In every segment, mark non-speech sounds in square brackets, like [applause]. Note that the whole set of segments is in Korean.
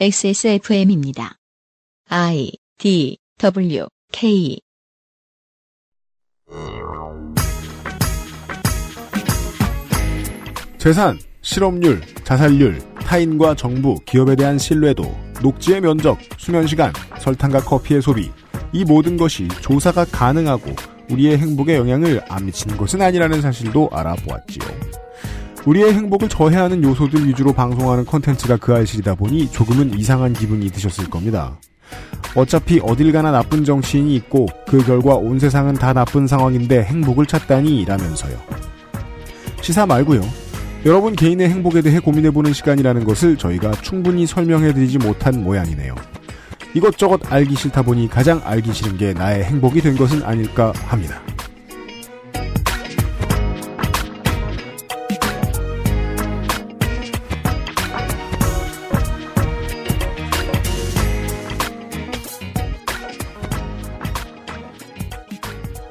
XSFM입니다. I D W K 재산, 실업률, 자살률, 타인과 정부, 기업에 대한 신뢰도, 녹지의 면적, 수면 시간, 설탕과 커피의 소비 이 모든 것이 조사가 가능하고 우리의 행복에 영향을 안 미치는 것은 아니라는 사실도 알아보았지요. 우리의 행복을 저해하는 요소들 위주로 방송하는 컨텐츠가 그 알실이다 보니 조금은 이상한 기분이 드셨을 겁니다. 어차피 어딜 가나 나쁜 정치인이 있고 그 결과 온 세상은 다 나쁜 상황인데 행복을 찾다니 라면서요. 시사 말고요. 여러분 개인의 행복에 대해 고민해보는 시간이라는 것을 저희가 충분히 설명해드리지 못한 모양이네요. 이것저것 알기 싫다 보니 가장 알기 싫은 게 나의 행복이 된 것은 아닐까 합니다.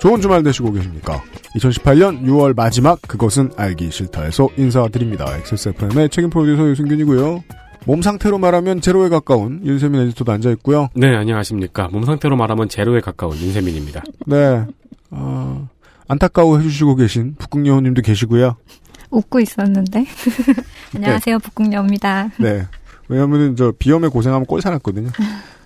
좋은 주말 되시고 계십니까? 2018년 6월 마지막 그것은 알기 싫다에서 인사드립니다. XSFM의 책임 프로듀서 유승균이고요. 몸 상태로 말하면 제로에 가까운 윤세민 에디터도 앉아 있고요. 네, 안녕하십니까. 몸 상태로 말하면 제로에 가까운 윤세민입니다. 네. 어, 안타까워 해주시고 계신 북극여우님도 계시고요. 웃고 있었는데. [laughs] 안녕하세요, 북극여입니다. 네. 왜냐면은 저 비염에 고생하면 꼴 살았거든요.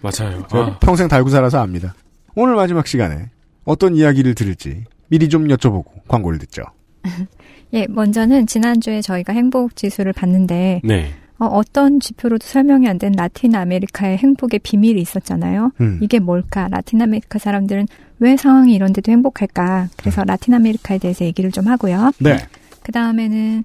맞아요. 아, 평생 달고 살아서 압니다. 오늘 마지막 시간에 어떤 이야기를 들을지 미리 좀 여쭤보고 광고를 듣죠. [laughs] 예, 먼저는 지난주에 저희가 행복 지수를 봤는데, 네. 어, 떤 지표로도 설명이 안 된 라틴 아메리카의 행복의 비밀이 있었잖아요. 음. 이게 뭘까? 라틴 아메리카 사람들은 왜 상황이 이런데도 행복할까? 그래서 라틴 아메리카에 대해서 얘기를 좀 하고요. 네. 그 다음에는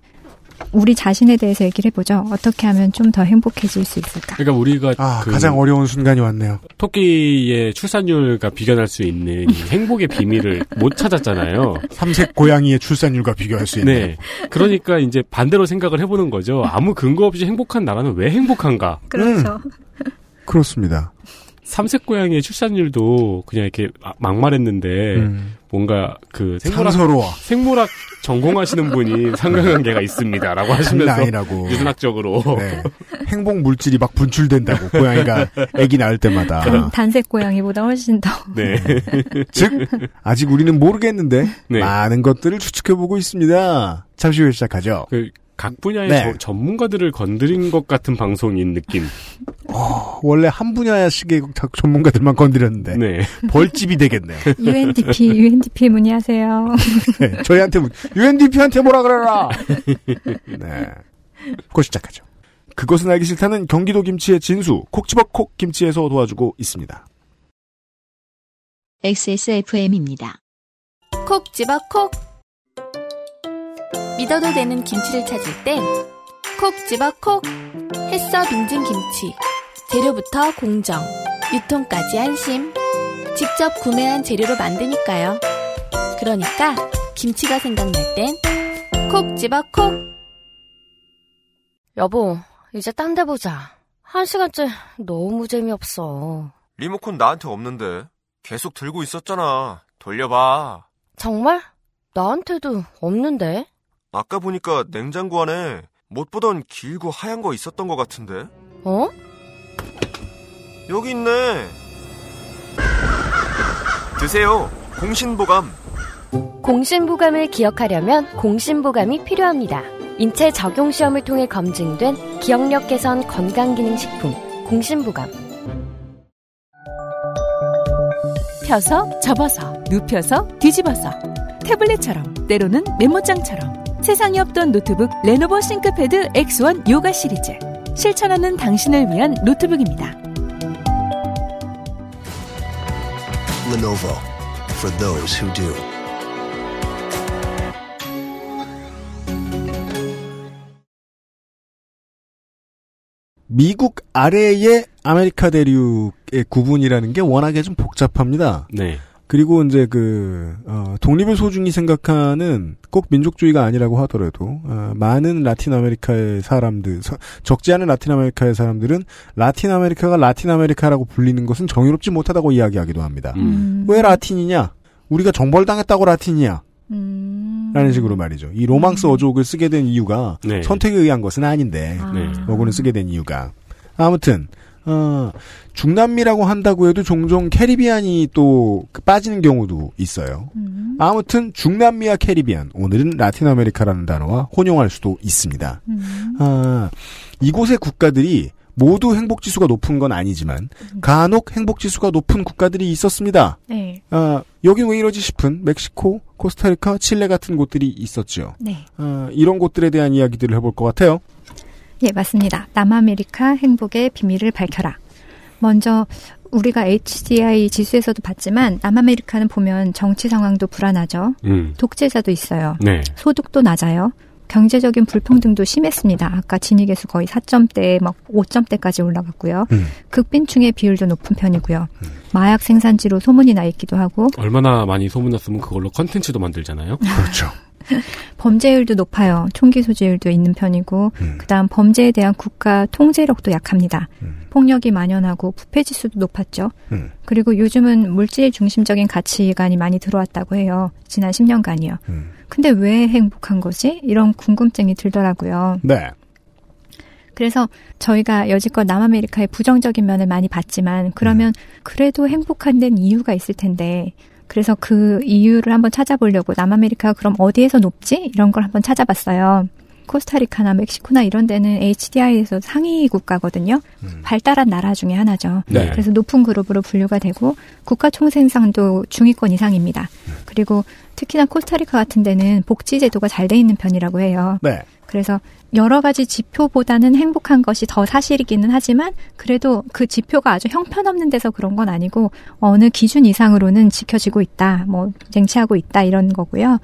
우리 자신에 대해서 얘기를 해보죠. 어떻게 하면 좀 더 행복해질 수 있을까? 그러니까 우리가 아, 그 가장 어려운 순간이 왔네요. 토끼의 출산율과 비견할 수 있는 이 행복의 비밀을 못 찾았잖아요. 삼색 고양이의 출산율과 비교할 수 있는. 네. 그러니까 이제 반대로 생각을 해보는 거죠. 아무 근거 없이 행복한 나라는 왜 행복한가? 그렇죠. 그렇습니다. 삼색 고양이의 출산율도 그냥 이렇게 아- 막말했는데 음. 뭔가 그 생물학 상서로워. 생물학 전공하시는 분이 [laughs] 상관관계가 있습니다라고 하시면서. 유전학적으로 네. 행복 물질이 막 분출된다고 고양이가 아기 낳을 때마다. 그럼 단색 고양이보다 훨씬 더. 네. [laughs] 즉 아직 우리는 모르겠는데 네. 많은 것들을 추측해 보고 있습니다. 잠시 후에 시작하죠. 그 각 분야의 네. 저- 전문가들을 건드린 것 같은 방송인 느낌. 원래 한 분야식의 전문가들만 건드렸는데 네. 벌집이 되겠네요. [laughs] UNDP, UNDP 문의하세요. 네, 저희한테 UNDP한테 뭐라 그래라. [laughs] 네, 곧 시작하죠. 그것은 알기 싫다는 경기도 김치의 진수 콕 집어 콕 김치에서 도와주고 있습니다. XSFM입니다. 콕 집어 콕 믿어도 되는 김치를 찾을 땐 콕 집어 콕 햇서 빙진 김치 재료부터 공정 유통까지 안심 직접 구매한 재료로 만드니까요 그러니까 김치가 생각날 땐 콕 집어 콕 여보, 이제 딴 데 보자. 한 시간째 너무 재미없어. 리모컨 나한테 없는데 계속 들고 있었잖아. 돌려봐. 정말? 나한테도 없는데? 아까 보니까 냉장고 안에 못 보던 길고 하얀 거 있었던 것 같은데. 어? 여기 있네. 드세요. 공신보감. 공신보감을 기억하려면 공신보감이 필요합니다. 인체 적용 시험을 통해 검증된 기억력 개선 건강기능식품 공신보감. 펴서 접어서 눕혀서 뒤집어서 태블릿처럼 때로는 메모장처럼 세상에 없던 노트북 레노버 싱크패드 X1 요가 시리즈 실천하는 당신을 위한 노트북입니다. Lenovo for those who do. 미국 아래의 아메리카 대륙의 구분이라는 게 워낙에 좀 복잡합니다. 네. 그리고 이제 그 어, 독립을 소중히 생각하는 꼭 민족주의가 아니라고 하더라도 어, 많은 라틴 아메리카의 사람들 서- 적지 않은 라틴 아메리카의 사람들은 라틴 아메리카가 라틴 아메리카라고 불리는 것은 정의롭지 못하다고 이야기하기도 합니다. 음. 왜 라틴이냐? 우리가 정벌당했다고 라틴이야? 음. 라는 식으로 말이죠. 이 로망스 어족을 쓰게 된 이유가 네. 선택에 의한 것은 아닌데 아. 네. 어군을 쓰게 된 이유가 아무튼 어, 중남미라고 한다고 해도 종종 캐리비안이 또그 빠지는 경우도 있어요. 음. 아무튼 중남미와 캐리비안 오늘은 라틴 아메리카라는 단어와 혼용할 수도 있습니다. 음. 아, 이곳의 국가들이 모두 행복 지수가 높은 건 아니지만 간혹 행복 지수가 높은 국가들이 있었습니다. 네. 아, 여긴 왜 이러지 싶은 멕시코, 코스타리카, 칠레 같은 곳들이 있었죠. 네. 아, 이런 곳들에 대한 이야기들을 해볼 것 같아요. 예, 맞습니다. 남아메리카 행복의 비밀을 밝혀라. 먼저 우리가 HDI 지수에서도 봤지만 남아메리카는 보면 정치 상황도 불안하죠. 음. 독재자도 있어요. 네. 소득도 낮아요. 경제적인 불평등도 심했습니다. 아까 진위계수 거의 4점대, 막 5점대까지 올라갔고요. 음. 극빈층의 비율도 높은 편이고요. 마약 생산지로 소문이 나 있기도 하고 얼마나 많이 소문났으면 그걸로 컨텐츠도 만들잖아요. [laughs] 그렇죠. [laughs] 범죄율도 높아요. 총기 소지율도 있는 편이고 음. 그다음 범죄에 대한 국가 통제력도 약합니다. 음. 폭력이 만연하고 부패 지수도 높았죠. 음. 그리고 요즘은 물질 중심적인 가치관이 많이 들어왔다고 해요. 지난 10년간이요. 음. 근데 왜 행복한 거지? 이런 궁금증이 들더라고요. 네. 그래서 저희가 여지껏 남아메리카의 부정적인 면을 많이 봤지만 그러면 그래도 행복한 데는 이유가 있을 텐데 그래서 그 이유를 한번 찾아보려고 남아메리카가 그럼 어디에서 높지? 이런 걸 한번 찾아봤어요. 코스타리카나 멕시코나 이런 데는 HDI에서 상위 국가거든요. 발달한 나라 중에 하나죠. 네. 그래서 높은 그룹으로 분류가 되고 국가 총생산도 중위권 이상입니다. 그리고 특히나 코스타리카 같은 데는 복지 제도가 잘 돼 있는 편이라고 해요. 네. 그래서 여러 가지 지표보다는 행복한 것이 더 사실이기는 하지만 그래도 그 지표가 아주 형편없는 데서 그런 건 아니고 어느 기준 이상으로는 지켜지고 있다. 뭐 쟁취하고 있다 이런 거고요.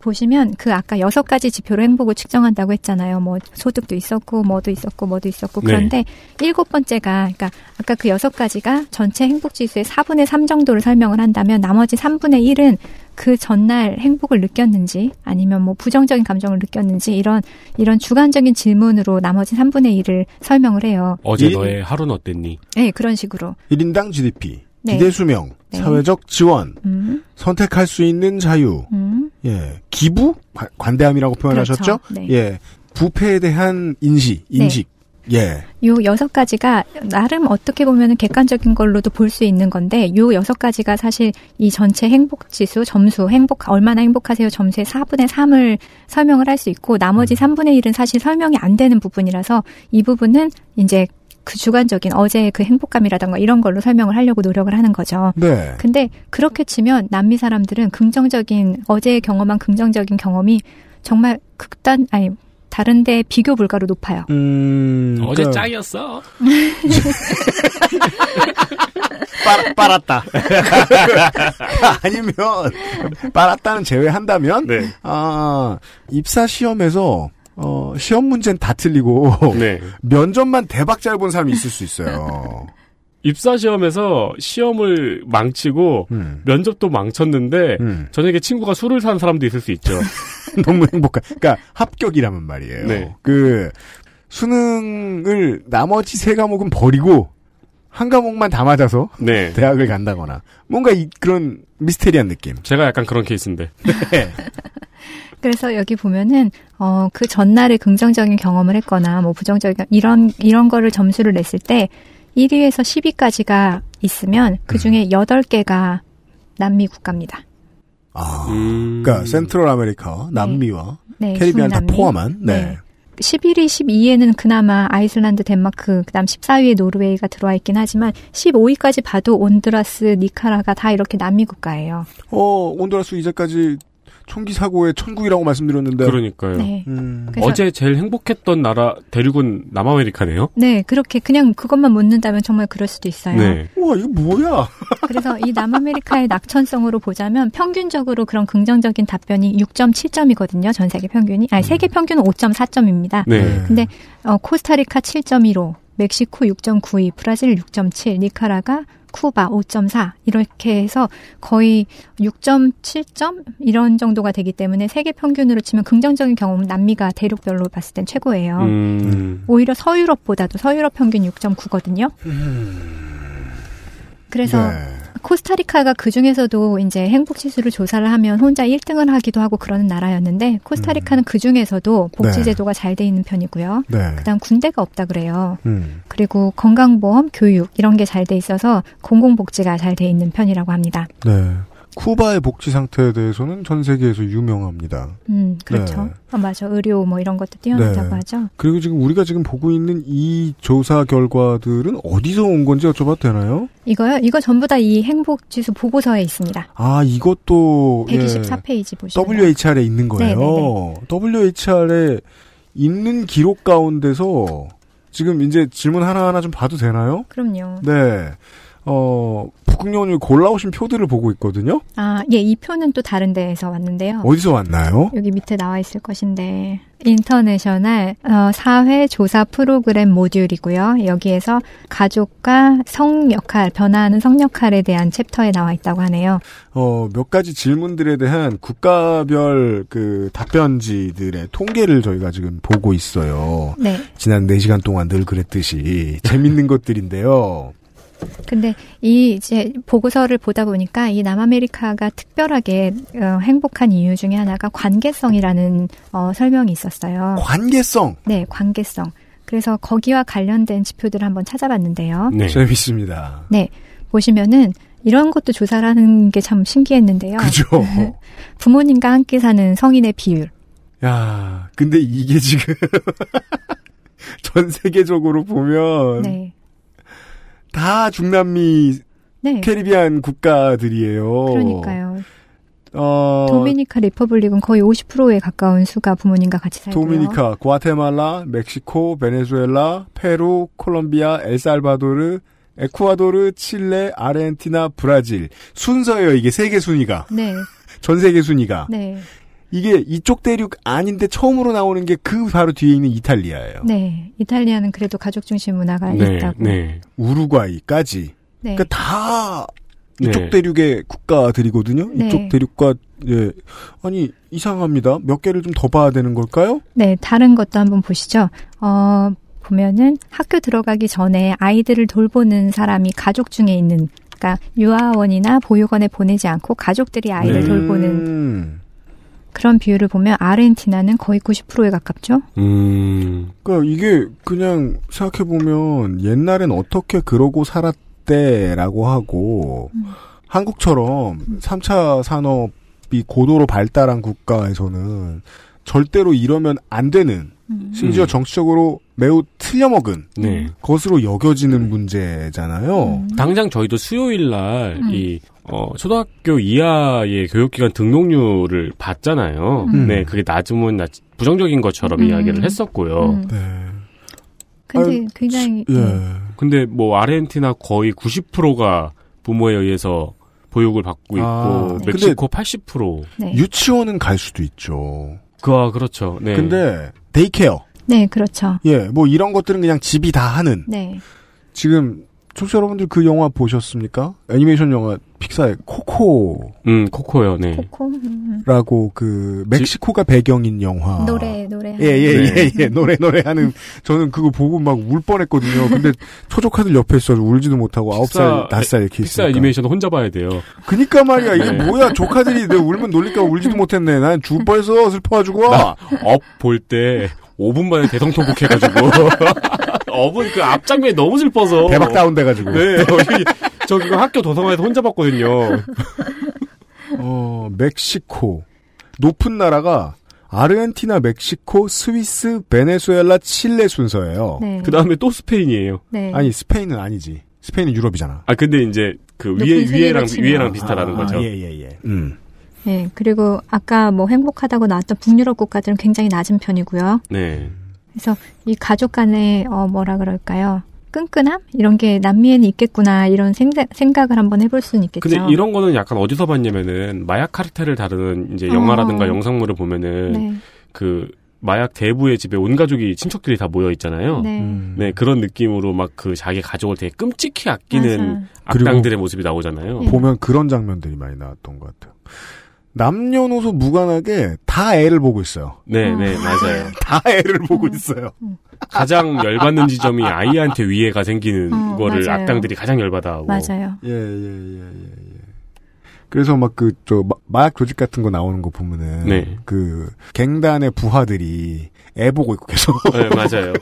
보시면 그 아까 여섯 가지 지표로 행복을 측정한다고 했잖아요. 뭐 소득도 있었고 뭐도 있었고 뭐도 있었고 네. 그런데 일곱 번째가 그러니까 아까 그 여섯 가지가 전체 행복 지수의 4분의 3 정도를 설명을 한다면 나머지 3분의 1은 그 전날 행복을 느꼈는지 아니면 뭐 부정적인 감정을 느꼈는지 이런 이런 주관적인 질문으로 나머지 3분의 1을 설명을 해요. 어제 일- 너의 하루는 어땠니? 네, 그런 식으로. 1인당 GDP, 네. 기대 수명, 네. 사회적 지원, 음, 선택할 수 있는 자유, 음, 예, 기부, 관- 관대함이라고 표현하셨죠? 그렇죠. 네. 예, 부패에 대한 인시, 인식, 예, 요 여섯 가지가 나름 어떻게 보면 객관적인 걸로도 볼 수 있는 건데 요 여섯 가지가 사실 이 전체 행복 지수 점수 행복 얼마나 행복하세요? 점수의 4분의 3을 설명을 할 수 있고 나머지 3분의 1은 사실 설명이 안 되는 부분이라서 이 부분은 이제 그 주관적인 어제의 그 행복감이라던가 이런 걸로 설명을 하려고 노력을 하는 거죠. 네, 근데 그렇게 치면 남미 사람들은 긍정적인 어제 경험한 긍정적인 경험이 정말 극단 아니 다른 데 비교 불가로 높아요. 음, 어제 그러니까 짱이었어. [laughs] 빨, 빨았다. [laughs] 아니면 빨았다는 제외한다면, 네. 아 입사 시험에서 어, 시험 문제는 다 틀리고 네. 면접만 대박 잘 본 사람이 있을 수 있어요. 입사 시험에서 시험을 망치고 음, 면접도 망쳤는데 음. 저녁에 친구가 술을 산 사람도 있을 수 있죠. [laughs] 너무 행복한. 그러니까 합격이라면 말이에요. 네. 그 수능을 나머지 세 과목은 버리고 한 과목만 다 맞아서 네. [laughs] 대학을 간다거나 뭔가 이, 그런 미스테리한 느낌. 제가 약간 그런 케이스인데. [laughs] 그래서 여기 보면은 어 그 전날에 긍정적인 경험을 했거나 뭐 부정적인 이런 이런 거를 점수를 냈을 때 1위에서 10위까지가 있으면 그 중에 8개가 남미 국가입니다. 아, 음. 그러니까 Central America, 남미와 네, 캐리비안 다 중남미. 포함한. 네. 네. 11위, 12위에는 그나마 아이슬란드, 덴마크, 그다음 14위에 노르웨이가 들어와 있긴 하지만 15위까지 봐도 온두라스, 니카라가 다 이렇게 남미 국가예요. 어, 온두라스 이제까지 총기 사고의 천국이라고 말씀드렸는데. 그러니까요. 네. 음, 어제 제일 행복했던 나라 대륙은 남아메리카네요. 네, 그렇게 그냥 그것만 묻는다면 정말 그럴 수도 있어요. 네. 우와, 이거 뭐야? [laughs] 그래서 이 남아메리카의 낙천성으로 보자면 평균적으로 그런 긍정적인 답변이 6.7점이거든요. 전 세계 평균이. 아니, 세계 평균은 5.4점입니다. 네. 근데 어, 코스타리카 7.15, 멕시코 6.92, 브라질 6.7, 니카라가 쿠바 5.4 이렇게 해서 거의 6.7점 이런 정도가 되기 때문에 세계 평균으로 치면 긍정적인 경험은 남미가 대륙별로 봤을 땐 최고예요. 음. 오히려 서유럽보다도 서유럽 평균 6.9거든요. 그래서 네. 코스타리카가 그 중에서도 이제 행복 지수를 조사를 하면 혼자 1등을 하기도 하고 그러는 나라였는데 코스타리카는 그 중에서도 복지 네. 제도가 잘돼 있는 편이고요. 네. 그다음 군대가 없다 그래요. 음. 그리고 건강보험, 교육 이런 게 잘 돼 있어서 공공복지가 잘 돼 있는 편이라고 합니다. 네. 쿠바의 복지 상태에 대해서는 전 세계에서 유명합니다. 음, 그렇죠. 네. 아, 맞아. 의료 뭐 이런 것도 뛰어나다고 네. 하죠. 그리고 지금 우리가 지금 보고 있는 이 조사 결과들은 어디서 온 건지 여쭤봐도 되나요? 이거요? 이거 전부 다 이 행복지수 보고서에 있습니다. 아, 이것도 예, 124페이지 보시면 WHR에 있는 거예요. 네네네. WHR에 있는 기록 가운데서 지금 이제 질문 하나하나 좀 봐도 되나요? 그럼요. 네. 어, 북극여우님 골라오신 표들을 보고 있거든요. 아, 예, 이 표는 또 다른 데에서 왔는데요. 어디서 왔나요? 여기 밑에 나와 있을 것인데 International 어, 사회 조사 프로그램 모듈이고요. 여기에서 가족과 성 역할 변화하는 성 역할에 대한 챕터에 나와 있다고 하네요. 어, 몇 가지 질문들에 대한 국가별 그 답변지들의 통계를 저희가 지금 보고 있어요. 네. 지난 4시간 동안 늘 그랬듯이 재밌는 [laughs] 것들인데요. 근데 이 이제 보고서를 보다 보니까 이 남아메리카가 특별하게 어, 행복한 이유 중에 하나가 관계성이라는 어, 설명이 있었어요. 관계성. 네, 관계성. 그래서 거기와 관련된 지표들을 한번 찾아봤는데요. 네. 재밌습니다. 네, 보시면은 이런 것도 조사를 하는 게 참 신기했는데요. 그죠? [laughs] 부모님과 함께 사는 성인의 비율. 야, 근데 이게 지금 [laughs] 전 세계적으로 보면 네. 다 중남미 네. 캐리비안 국가들이에요. 그러니까요. 어, 도미니카 Republic은 거의 50%에 가까운 수가 부모님과 같이 살고요. 도미니카, 과테말라, 멕시코, 베네수엘라, 페루, 콜롬비아, 엘살바도르, 에쿠아도르, 칠레, 아르헨티나, 브라질. 순서예요, 이게 세계 순위가. 네. 전 세계 순위가. 네. 이게 이쪽 대륙 아닌데 처음으로 나오는 게 그 바로 뒤에 있는 이탈리아예요. 네. 이탈리아는 그래도 가족 중심 문화가 네, 있다고. 네. 우루과이까지. 네. 그러니까 다 이쪽 네. 대륙의 국가들이거든요. 네. 이쪽 대륙과 예 아니 이상합니다. 몇 개를 좀 더 봐야 되는 걸까요? 네, 다른 것도 한번 보시죠. 어, 보면은 학교 들어가기 전에 아이들을 돌보는 사람이 가족 중에 있는, 그러니까 유아원이나 보육원에 보내지 않고 가족들이 아이를 네. 돌보는 음, 그런 비율을 보면 아르헨티나는 거의 90%에 가깝죠. 음, 그러니까 이게 그냥 생각해 보면 옛날엔 어떻게 그러고 살았대라고 하고 음. 한국처럼 3차 산업이 고도로 발달한 국가에서는 절대로 이러면 안 되는 음. 심지어 정치적으로 매우 틀려먹은 네. 것으로 여겨지는 문제잖아요. 음. 당장 저희도 수요일 날, 음. 이, 어, 초등학교 이하의 교육기관 등록률을 봤잖아요. 음. 네, 그게 낮으면 낮, 부정적인 것처럼 음. 이야기를 했었고요. 음. 네. 근데 아유, 굉장히 예. 음. 근데 뭐, 아르헨티나 거의 90%가 부모에 의해서 보육을 받고 있고, 아, 네. 멕시코 80%. 네. 유치원은 갈 수도 있죠. 그, 아, 그렇죠. 네. 근데 daycare, 네, 그렇죠. 예, 뭐 이런 것들은 그냥 집이 다 하는. 네. 지금 청취자 여러분들 그 영화 보셨습니까? 애니메이션 영화 픽사의 코코라고 음, 코코요, 네. 코코 음. 그 멕시코가 배경인 영화. 노래 노래. 예, 예, 네. 예, 예, 노래, 노래 하는, 저는 그거 보고 막 울 뻔했거든요. 근데, 초조카들 옆에 있어서 울지도 못하고, 아홉 살, 픽사- 다섯 살 이렇게 픽사 있으니까. 애니메이션 혼자 봐야 돼요. 그니까 말이야, 이게 네. 뭐야, 조카들이 내 울면 놀릴까 봐 울지도 못했네. 난 죽을 뻔했어, 슬퍼가지고. 나업볼 때 5분 만에 대성통곡 해가지고 [laughs] 업은 그 앞장면이 너무 슬퍼서 대박 다운돼가지고. 네 저기 저 그거 학교 도서관에서 혼자 봤거든요. 어, 멕시코. 높은 나라가, 아르헨티나, 멕시코, 스위스, 베네수엘라, 칠레 순서예요. 네. 그 다음에 또 스페인이에요. 네. 아니, 스페인은 아니지. 스페인은 유럽이잖아. 아 근데 이제 그 위에 위에랑 치면. 위에랑 비슷하다는 아, 거죠. 예, 예, 예. 음. 네, 그리고 아까 뭐 행복하다고 나왔던 북유럽 국가들은 굉장히 낮은 편이고요. 네. 그래서 이 가족 간의 어 뭐라 그럴까요? 끈끈함 이런 게 남미에는 있겠구나 이런 생각, 생각을 한번 해볼 수는 있겠죠. 근데 이런 거는 약간 어디서 봤냐면은 마약 카르텔을 다루는 이제 영화라든가 어. 영상물을 보면은 네, 그 마약 대부의 집에 온 가족이 친척들이 다 모여 있잖아요. 네, 음. 네, 그런 느낌으로 막 그 자기 가족을 되게 끔찍히 아끼는 맞아. 악당들의 모습이 나오잖아요. 예. 보면 그런 장면들이 많이 나왔던 것 같아요. 남녀노소 무관하게 다 애를 보고 있어요. 네, 어. 네, 맞아요. [laughs] 다 애를 보고 음. 있어요. 음. 가장 열받는 지점이 아이한테 위해가 생기는 어, 거를 맞아요. 악당들이 가장 열받아하고. 맞아요. 예, 예, 예, 예, 예. 그래서 막 그, 저, 마- 마약 조직 같은 거 나오는 거 보면은. 네. 그, 갱단의 부하들이 애 보고 있고 계속. [laughs] 네, 맞아요.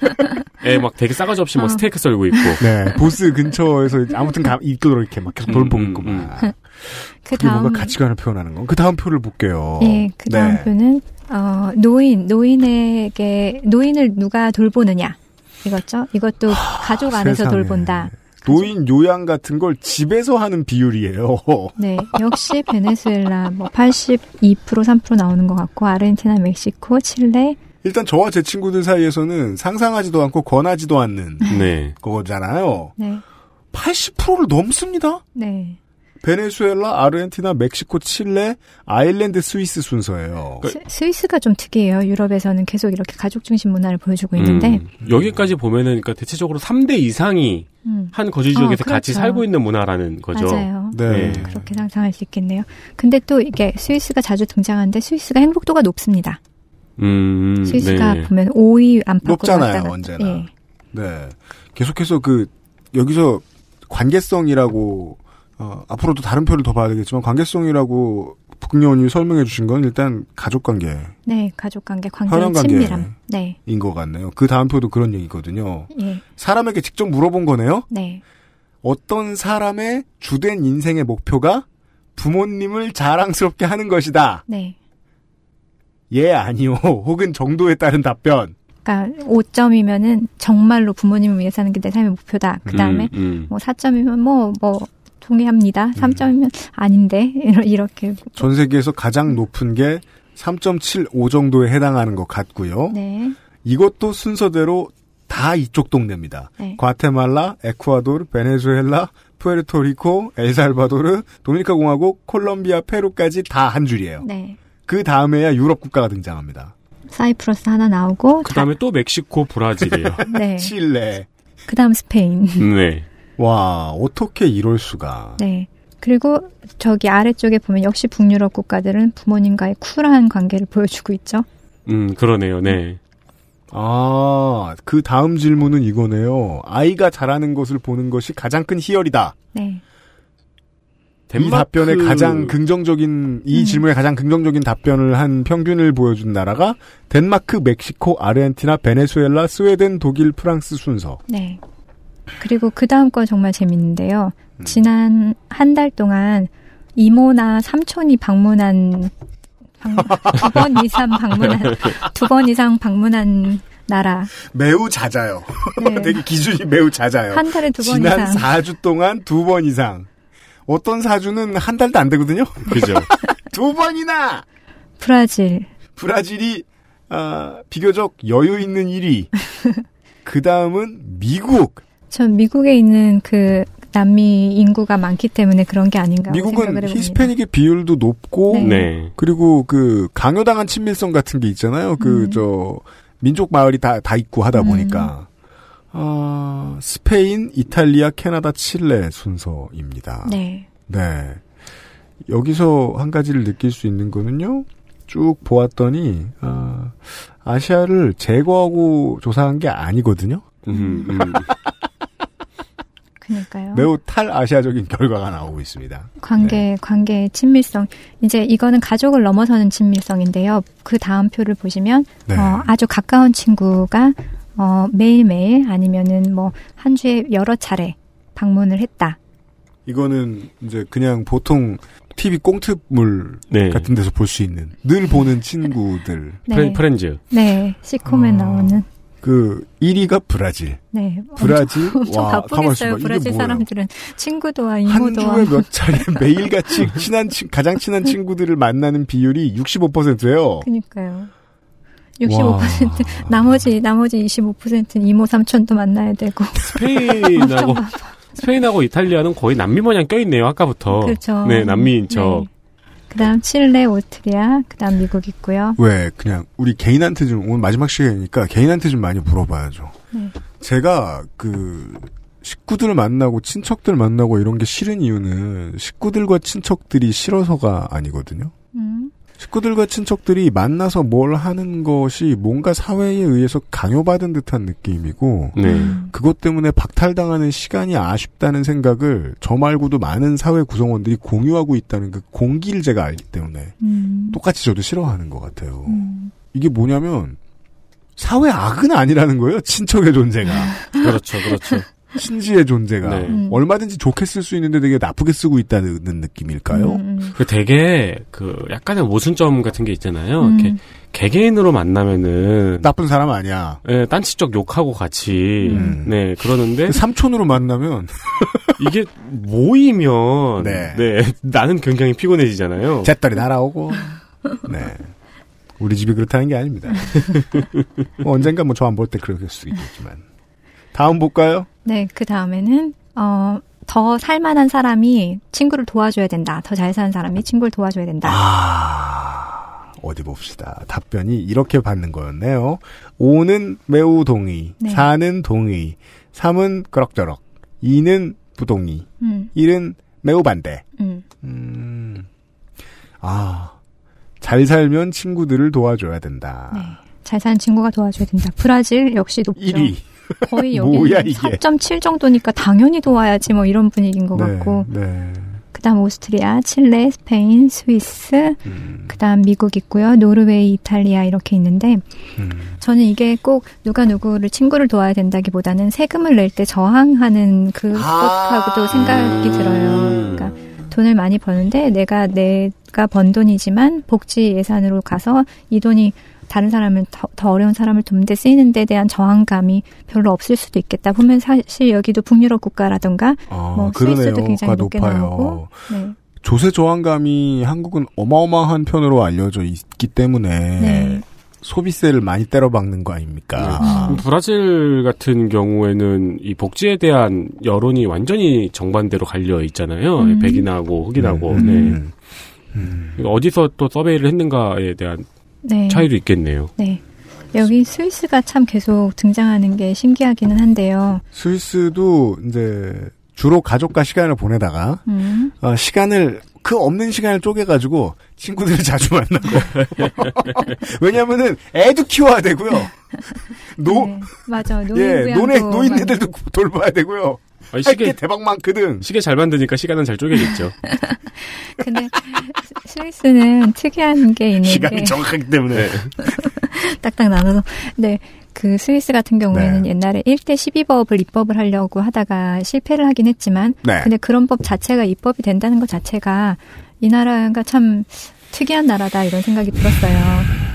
애 막 되게 싸가지 없이 막 어. 스테이크 썰고 있고. [laughs] 네. 보스 근처에서 아무튼 가, 입도록 이렇게 막 계속 돌보고 음, 있고 음, 막. 그 그게 뭔가 다음 가치관을 표현하는 거. 그 다음 표를 볼게요. 예, 그 다음 네. 표는 어, 노인 노인에게 노인을 누가 돌보느냐 이거죠. 이것도 가족 안에서 세상에. 돌본다. 노인 요양 같은 걸 집에서 하는 비율이에요. [laughs] 네, 역시 베네수엘라 뭐 82% 3% 나오는 것 같고 아르헨티나, 멕시코, 칠레, 일단 저와 제 친구들 사이에서는 상상하지도 않고 권하지도 않는 네. 거잖아요. 네, 80%를 넘습니다. 네. 베네수엘라, 아르헨티나, 멕시코, 칠레, 아일랜드, 스위스 순서예요. 그- 스- 스위스가 좀 특이해요. 유럽에서는 계속 이렇게 가족 중심 문화를 보여주고 있는데, 음, 여기까지 보면은 그러니까 대체적으로 3대 이상이 음, 한 거주 지역에서 어, 같이 그렇죠. 살고 있는 문화라는 거죠. 맞아요. 네. 네. 그렇게 상상할 수 있겠네요. 근데 또 이게 스위스가 자주 등장하는데 스위스가 행복도가 높습니다. 음, 스위스가 네. 보면 5위 안팎으로 높잖아요. 언제나. 예. 네. 계속해서 그, 여기서 관계성이라고, 어, 앞으로도 다른 표를 더 봐야 되겠지만, 관계성이라고 북녀원이 설명해 주신 건 일단 가족 관계인 네, 가족 관계, 관계. 친밀함. 네, 것 같네요. 그 다음 표도 그런 얘기거든요. 예, 사람에게 직접 물어본 거네요? 네, 어떤 사람의 주된 인생의 목표가 부모님을 자랑스럽게 하는 것이다. 네. 예, 아니요. [laughs] 혹은 정도에 따른 답변. 그러니까 5점이면은 정말로 부모님을 위해 사는 게 내 삶의 목표다. 그 다음에 음, 음. 뭐 4점이면 뭐, 뭐, 동의합니다. 3점이면 아닌데. [laughs] 이렇게. 전 세계에서 가장 높은 게 3.75 정도에 해당하는 것 같고요. 네, 이것도 순서대로 다 이쪽 동네입니다. 네. 과테말라, 에쿠아도르, 베네수엘라, 푸에르토리코, 엘살바도르, 도미니카 공화국, 콜롬비아, 페루까지 다 한 줄이에요. 네. 그 다음에야 유럽 국가가 등장합니다. 사이프러스 하나 나오고. 그 다음에 또 멕시코, 브라질이에요. 다- [laughs] 네. 칠레. 그 다음 스페인. 네. 와, 어떻게 이럴 수가. 네. 그리고 저기 아래쪽에 보면 역시 북유럽 국가들은 부모님과의 쿨한 관계를 보여주고 있죠. 음, 그러네요. 네. 아, 그 다음 질문은 이거네요. 아이가 잘하는 것을 보는 것이 가장 큰 희열이다. 네. 이 답변에 가장 긍정적인 이 음. 질문에 가장 긍정적인 답변을 한 평균을 보여준 나라가 덴마크, 멕시코, 아르헨티나, 베네수엘라, 스웨덴, 독일, 프랑스 순서. 네. 그리고 그 다음 건 정말 재밌는데요. 음. 지난 한 달 동안 이모나 삼촌이 방문한 두 번 이상 방문한 두 번 이상 방문한 나라. 매우 잦아요. 네. [laughs] 되게 기준이 매우 잦아요. 한 달에 두번 지난 이상. 4주 동안 두 번 이상. 어떤 사주는 한 달도 안 되거든요. 그죠. [laughs] 두 번이나. 브라질. 브라질이 아, 비교적 여유 있는 1위. [laughs] 그 다음은 미국. 전 미국에 있는 그 남미 인구가 많기 때문에 그런 게 아닌가 미국은. 히스패닉의 비율도 높고 네. 네. 그리고 그 강요당한 친밀성 같은 게 있잖아요. 그 음. 저 민족 마을이 다 다 있고 하다 음. 보니까 아 스페인, 이탈리아, 캐나다, 칠레 순서입니다. 네. 네. 여기서 한 가지를 느낄 수 있는 거는요. 쭉 보았더니 아, 아시아를 제거하고 조사한 게 아니거든요. 음, 음. [laughs] 그러니까요. 매우 탈아시아적인 결과가 나오고 있습니다. 관계, 관계의 친밀성. 이제 이거는 가족을 넘어서는 친밀성인데요. 그 다음 표를 보시면, 네. 어, 아주 가까운 친구가, 어, 매일매일 아니면은 뭐, 한 주에 여러 차례 방문을 했다. 이거는 이제 그냥 보통 TV 꽁트물 네. 같은 데서 볼 수 있는 늘 보는 친구들. [laughs] 네. 프렌, 프렌즈. 네. 시콤에 어, 나오는. 그 1위가 브라질. 네. 브라질 엄청 와 가만 바쁘겠어요. 브라질? 사람들은 친구도와 한 이모도와. 주에 몇 차례 [laughs] 매일같이 친한 친- 가장 친한 친구들을 만나는 비율이 65%예요. 그니까요. 65% [laughs] 나머지 나머지 25%는 이모 삼촌도 만나야 되고 스페인하고 스페인하고 이탈리아는 거의 남미 마냥 껴있네요. 아까부터. 그렇죠. 네, 남미인 척. 그다음 칠레, 오스트리아, 그다음 미국 있고요. 왜 그냥 우리 개인한테 좀 오늘 마지막 시간이니까 개인한테 좀 많이 물어봐야죠. 네. 제가 그 식구들 만나고 친척들 만나고 이런 게 싫은 이유는 식구들과 친척들이 싫어서가 아니거든요. 음, 식구들과 친척들이 만나서 뭘 하는 것이 뭔가 사회에 의해서 강요받은 듯한 느낌이고 네. 그것 때문에 박탈당하는 시간이 아쉽다는 생각을 저 말고도 많은 사회 구성원들이 공유하고 있다는 그 공기를 제가 알기 때문에 음. 똑같이 저도 싫어하는 것 같아요. 음. 이게 뭐냐면 사회 악은 아니라는 거예요. 친척의 존재가. 그렇죠, 그렇죠. 신지의 존재가 네. 음. 얼마든지 좋게 쓸 수 있는데 되게 나쁘게 쓰고 있다는 느낌일까요? 음, 음. 그 되게 그 약간의 모순점 같은 게 있잖아요. 음. 이렇게 개개인으로 만나면은 나쁜 사람 아니야. 예, 딴치적 욕하고 같이 음. 네 그러는데 삼촌으로 만나면 [laughs] 이게 모이면 네. 네. 나는 굉장히 피곤해지잖아요. 잿더리 날아오고. 네. 우리 집이 그렇다는 게 아닙니다. 뭐 언젠가 뭐 저 안 볼 때 그럴 수 있겠지만. 다음 볼까요? 네, 그 다음에는, 어, 더 살만한 사람이 친구를 도와줘야 된다. 더 잘 사는 사람이 친구를 도와줘야 된다. 아, 어디 봅시다. 답변이 이렇게 받는 거였네요. 5는 매우 동의, 네. 4는 동의, 3은 그럭저럭, 2는 부동의, 음, 1은 매우 반대. 음. 음, 아, 잘 살면 친구들을 도와줘야 된다. 네. 잘 사는 친구가 도와줘야 된다. 브라질 역시 높죠. 1위. 거의 [laughs] 여기 이게. 4.7 정도니까 당연히 도와야지 뭐 이런 분위기인 것 같고. 네. 그다음 오스트리아, 칠레, 스페인, 스위스, 음, 그다음 미국 있고요. 노르웨이, 이탈리아 이렇게 있는데 음. 저는 이게 꼭 누가 누구를 친구를 도와야 된다기보다는 세금을 낼 때 저항하는 그것하고도 생각이 들어요. 그러니까 돈을 많이 버는데 내가 내가 번 돈이지만 복지 예산으로 가서 이 돈이 다른 사람을 더, 더 어려운 사람을 돕는 데 쓰이는 데 대한 저항감이 별로 없을 수도 있겠다. 보면 사실 여기도 북유럽 국가라던가 아, 뭐 그러네요. 스위스도 굉장히 가 높게 높아요. 나오고 네. 조세 저항감이 한국은 어마어마한 편으로 알려져 있기 때문에 네. 소비세를 많이 때려박는 거 아닙니까? 음, 브라질 같은 경우에는 이 복지에 대한 여론이 완전히 정반대로 갈려 있잖아요. 음. 백인하고 흑인하고. 음, 네. 음, 음. 어디서 또 survey를 했는가에 대한 네. 차이도 있겠네요. 네. 여기 스위스가 참 계속 등장하는 게 신기하기는 한데요. 스위스도 이제 주로 가족과 시간을 보내다가 음. 어, 시간을 그 없는 시간을 쪼개가지고 친구들을 [laughs] 자주 만나고 [laughs] 왜냐면은 애도 키워야 되고요. 노 네. 맞아. 예, 노인부양도 노네 많이- 노인네들도 돌봐야 되고요. 아니, 할게 시계 대박 많거든. 시계 잘 만드니까 시간은 잘 쪼개겠죠. [laughs] 근데 스- 스위스는 특이한 게 있는 게 시간이 정확하기 때문에. [laughs] 딱딱 나눠서 네. 그 스위스 같은 경우에는 네. 옛날에 1대 12법을 입법을 하려고 하다가 실패를 하긴 했지만 네. 근데 그런 법 자체가 입법이 된다는 것 자체가 이 나라가 참 특이한 나라다 이런 생각이 들었어요.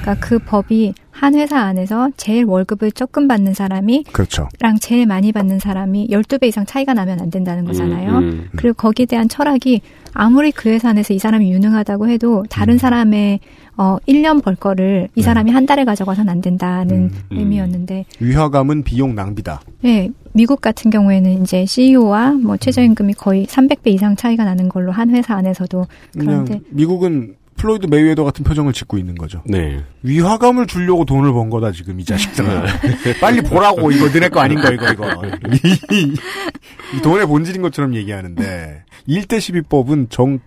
그러니까 그 법이 한 회사 안에서 제일 월급을 조금 받는 사람이 그렇죠. 랑 제일 많이 받는 사람이 12배 이상 차이가 나면 안 된다는 거잖아요. 음, 음. 그리고 거기에 대한 철학이 아무리 그 회사 안에서 이 사람이 유능하다고 해도 다른 음. 사람의 어 1년 벌 거를 이 네. 사람이 한 달에 가져가서는 안 된다는 음, 음. 의미였는데 위화감은 비용 낭비다. 네, 미국 같은 경우에는 이제 CEO와 뭐 최저임금이 거의 300배 이상 차이가 나는 걸로 한 회사 안에서도 그런데 미국은 플로이드 메이웨더 같은 표정을 짓고 있는 거죠. 네. 위화감을 주려고 돈을 번 거다 지금 이 자식들아. [laughs] 빨리 보라고 이거 너네 거 아닌 거 이거 이거. 이, [laughs] 이 돈의 본질인 것처럼 얘기하는데 1대 12법은 정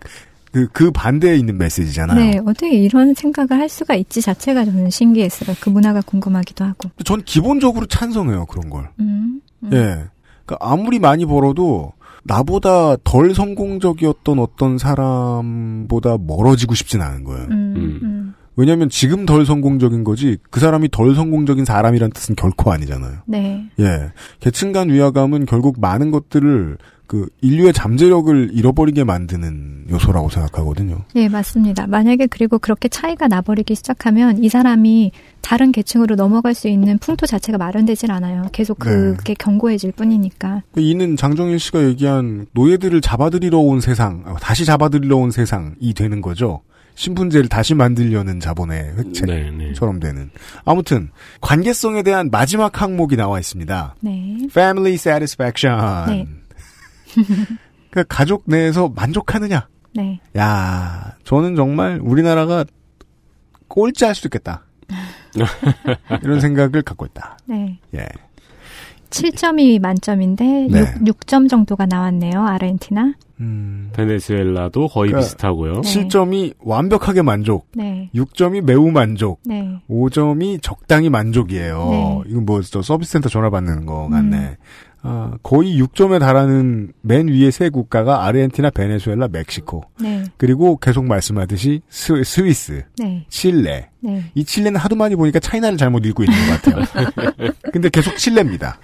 그, 그 반대에 있는 메시지잖아요. 네, 어떻게 이런 생각을 할 수가 있지 자체가 저는 신기했어요. 그 문화가 궁금하기도 하고. 전 기본적으로 찬성해요 그런 걸. 음. 음. 예. 그러니까 아무리 많이 벌어도 나보다 덜 성공적이었던 어떤 사람보다 멀어지고 싶진 않은 거예요. 음, 음. 음. 왜냐하면 지금 덜 성공적인 거지 그 사람이 덜 성공적인 사람이란 뜻은 결코 아니잖아요. 네. 예. 계층 간 위화감은 결국 많은 것들을 그 인류의 잠재력을 잃어버리게 만드는 요소라고 생각하거든요. 네, 맞습니다. 만약에 그리고 그렇게 차이가 나버리기 시작하면 이 사람이 다른 계층으로 넘어갈 수 있는 풍토 자체가 마련되질 않아요. 계속 네. 그게 견고해질 뿐이니까. 이는 장정일 씨가 얘기한 노예들을 잡아들이러 온 세상, 아, 다시 잡아들이러 온 세상이 되는 거죠. 신분제를 다시 만들려는 자본의 획책처럼 네, 네. 되는. 아무튼 관계성에 대한 마지막 항목이 나와 있습니다. 네. Family satisfaction. 네. [laughs] 그러니까 가족 내에서 만족하느냐? 네. 야, 저는 정말 우리나라가 꼴찌할 수도 있겠다. [laughs] 이런 생각을 갖고 있다. 네. 예. 7점이 만점인데 네. 6, 점 정도가 나왔네요. 아르헨티나. 음. 베네수엘라도 거의 그러니까 비슷하고요. 네. 7점이 완벽하게 만족, 네. 6점이 매우 만족, 네. 5점이 적당히 만족이에요. 네. 이건 뭐, 저 서비스 센터 전화 받는 거 같네. 음. 아, 거의 6점에 달하는 맨 위에 세 국가가 아르헨티나, 베네수엘라, 멕시코. 네. 그리고 계속 말씀하듯이 스, 스위스, 네. 칠레. 네. 이 칠레는 하도 많이 보니까 차이나를 잘못 읽고 있는 것 같아요. [laughs] 근데 계속 칠레입니다.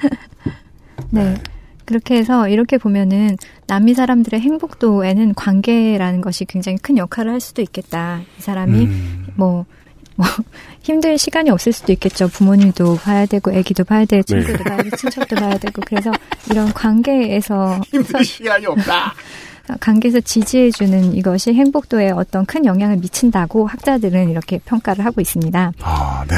네. 그렇게 해서 이렇게 보면은 남미 사람들의 행복도에는 관계라는 것이 굉장히 큰 역할을 할 수도 있겠다. 이 사람이 음. 뭐, 뭐, [laughs] 힘들 시간이 없을 수도 있겠죠. 부모님도 봐야 되고, 애기도 봐야 되고, 친구도 봐야 되고, 친척도 봐야 되고. 그래서 이런 관계에서, [laughs] 힘들 시간이 없다. [laughs] 관계에서 지지해주는 이것이 행복도에 어떤 큰 영향을 미친다고 학자들은 이렇게 평가를 하고 있습니다. 아, 네.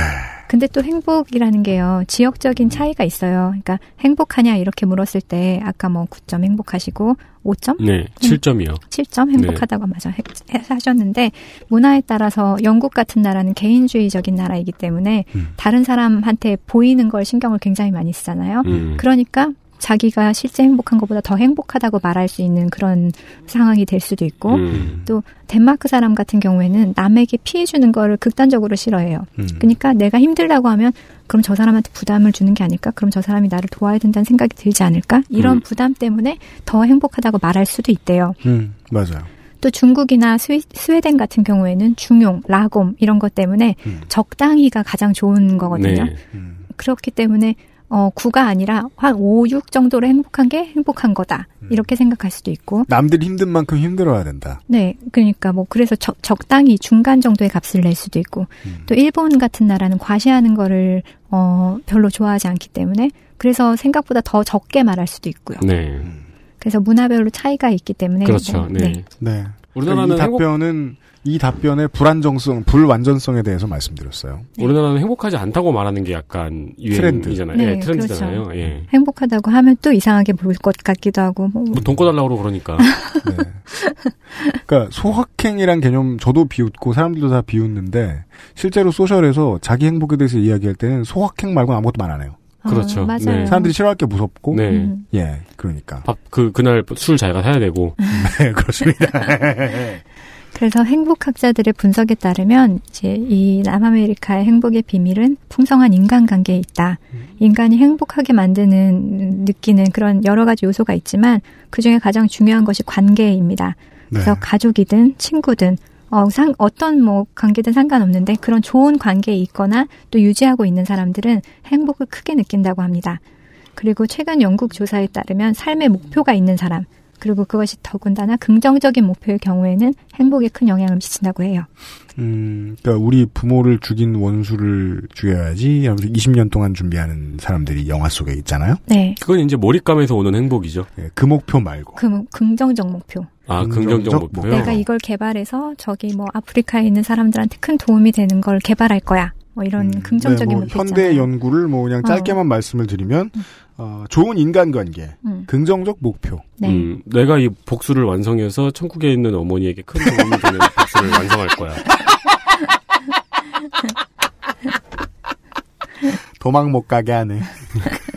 근데 또 행복이라는 게요, 지역적인 차이가 있어요. 그러니까 행복하냐 이렇게 물었을 때, 아까 뭐 9점 행복하시고, 5점? 네, 7점이요. 7점 행복하다고 맞아 해- 해- 하셨는데 문화에 따라서 영국 같은 나라는 개인주의적인 나라이기 때문에 음. 다른 사람한테 보이는 걸 신경을 굉장히 많이 쓰잖아요. 음. 그러니까 자기가 실제 행복한 것보다 더 행복하다고 말할 수 있는 그런 상황이 될 수도 있고 음. 또 덴마크 사람 같은 경우에는 남에게 피해 주는 거를 극단적으로 싫어해요. 음. 그러니까 내가 힘들다고 하면 그럼 저 사람한테 부담을 주는 게 아닐까? 그럼 저 사람이 나를 도와야 된다는 생각이 들지 않을까? 이런 음. 부담 때문에 더 행복하다고 말할 수도 있대요. 음, 맞아요. 또 중국이나 스위, 스웨덴 같은 경우에는 중용, 라곰 이런 것 때문에 음. 적당히가 가장 좋은 거거든요. 네. 음. 그렇기 때문에 어, 9가 아니라 한 5, 6 정도로 행복한 게 행복한 거다. 음. 이렇게 생각할 수도 있고. 남들이 힘든 만큼 힘들어야 된다. 네. 그러니까 뭐 그래서 적, 적당히 중간 정도의 값을 낼 수도 있고. 음. 또 일본 같은 나라는 과시하는 거를 어, 별로 좋아하지 않기 때문에 그래서 생각보다 더 적게 말할 수도 있고요. 네. 그래서 문화별로 차이가 있기 때문에 그렇죠. 뭐, 네. 네. 우리나라는 이 행복, 답변은 이 답변의 불안정성, 불완전성에 대해서 말씀드렸어요. 우리나라는 행복하지 않다고 말하는 게 약간. 예, 네, 트렌드잖아요. 그렇죠. 예. 행복하다고 하면 또 이상하게 보일 것 같기도 하고 뭐, 뭐 돈 꺼달라고 그러고 그러니까. [laughs] 네. 그러니까 소확행이란 개념 저도 비웃고 사람들도 다 비웃는데 실제로 소셜에서 자기 행복에 대해서 이야기할 때는 소확행 말고 는 아무것도 말 안 해요. 아, 그렇죠. 맞아요. 네. 사람들이 싫어할 게 무섭고 네. 음. 예 그러니까 밥, 그, 그날 술 자기가 사야 되고. [laughs] 네 그렇습니다. [laughs] 그래서 행복학자들의 분석에 따르면 이제 이 남아메리카의 행복의 비밀은 풍성한 인간관계에 있다. 인간이 행복하게 만드는 느끼는 그런 여러 가지 요소가 있지만 그 중에 가장 중요한 것이 관계입니다. 네. 그래서 가족이든 친구든 어, 상, 어떤 뭐 관계든 상관없는데 그런 좋은 관계에 있거나 또 유지하고 있는 사람들은 행복을 크게 느낀다고 합니다. 그리고 최근 영국 조사에 따르면 삶의 목표가 있는 사람, 그리고 그것이 더군다나 긍정적인 목표의 경우에는 행복에 큰 영향을 미친다고 해요. 음, 그러니까 우리 부모를 죽인 원수를 죽여야지 하면서 20년 동안 준비하는 사람들이 영화 속에 있잖아요. 네. 그건 이제 몰입감에서 오는 행복이죠. 예, 그 목표 말고. 그 뭐- 긍정적 목표. 아, 긍정적 긍정적 목표요? 목표. 내가 이걸 개발해서 저기 뭐 아프리카에 있는 사람들한테 큰 도움이 되는 걸 개발할 거야. 뭐 이런 음, 긍정적인 네, 뭐 목표 현대 있잖아요. 연구를 뭐 그냥 짧게만 말씀을 드리면 어, 좋은 인간관계, 음. 긍정적 목표. 네. 음, 내가 이 복수를 완성해서 천국에 있는 어머니에게 큰 도움이 되는 [laughs] 복수를 완성할 거야. 도망 못 가게 하네. [laughs]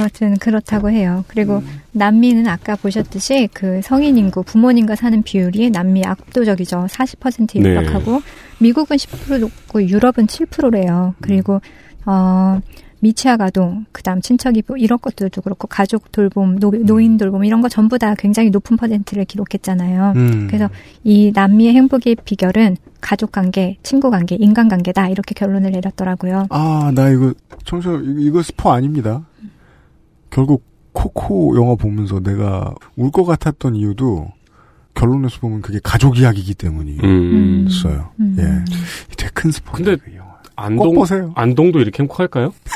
아무튼 그렇다고 해요. 그리고 음. 남미는 아까 보셨듯이 그 성인 인구 부모님과 사는 비율이 남미 압도적이죠. 40%에 네. 육박하고 미국은 10%고 유럽은 7%래요. 그리고 어 미취학 아동, 그다음 친척이 뭐 이런 것들도 그렇고 가족 돌봄, 노, 노인 돌봄 이런 거 전부 다 굉장히 높은 퍼센트를 기록했잖아요. 음. 그래서 이 남미의 행복의 비결은 가족 관계, 친구 관계, 인간 관계다 이렇게 결론을 내렸더라고요. 아, 나 이거 청소 이거 스포 아닙니다. 결국 코코 영화 보면서 내가 울 것 같았던 이유도 결론에서 보면 그게 가족 이야기이기 때문이었어요. 음. 음. 예, 되게 큰 스포. 근데 그 안동, 보세요. 안동도 이렇게 행복할까요? [laughs]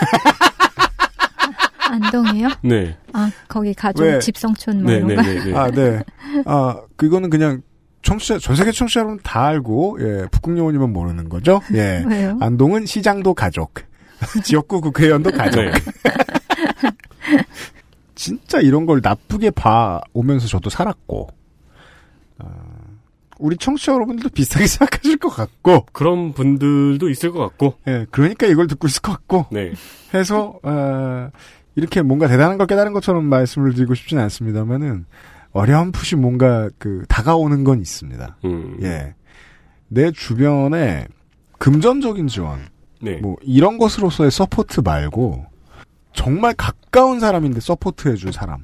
안동이요? 네. 아 거기 가족 왜? 집성촌 뭐 네, 이런 네, 거. 네, 네. 아, 네. 아, 그거는 그냥 청취자 전 세계 청취자 여러분 다 알고 예, 북극여원이면 모르는 거죠. 예. [laughs] 왜요? 안동은 시장도 가족, [laughs] 지역구 국회의원도 가족. 네. 진짜 이런 걸 나쁘게 봐 오면서 저도 살았고, 아, 우리 청취자 여러분들도 비슷하게 [laughs] 생각하실 것 같고, 그런 분들도 있을 것 같고. 예, 그러니까 이걸 듣고 있을 것 같고, 네. 해서, 어, 이렇게 뭔가 대단한 걸 깨달은 것처럼 말씀을 드리고 싶진 않습니다만은, 어렴풋이 뭔가 그 다가오는 건 있습니다. 음. 예. 내 주변에 금전적인 지원, 네. 뭐 이런 것으로서의 support 말고 정말 가까운 사람인데 support해줄 사람이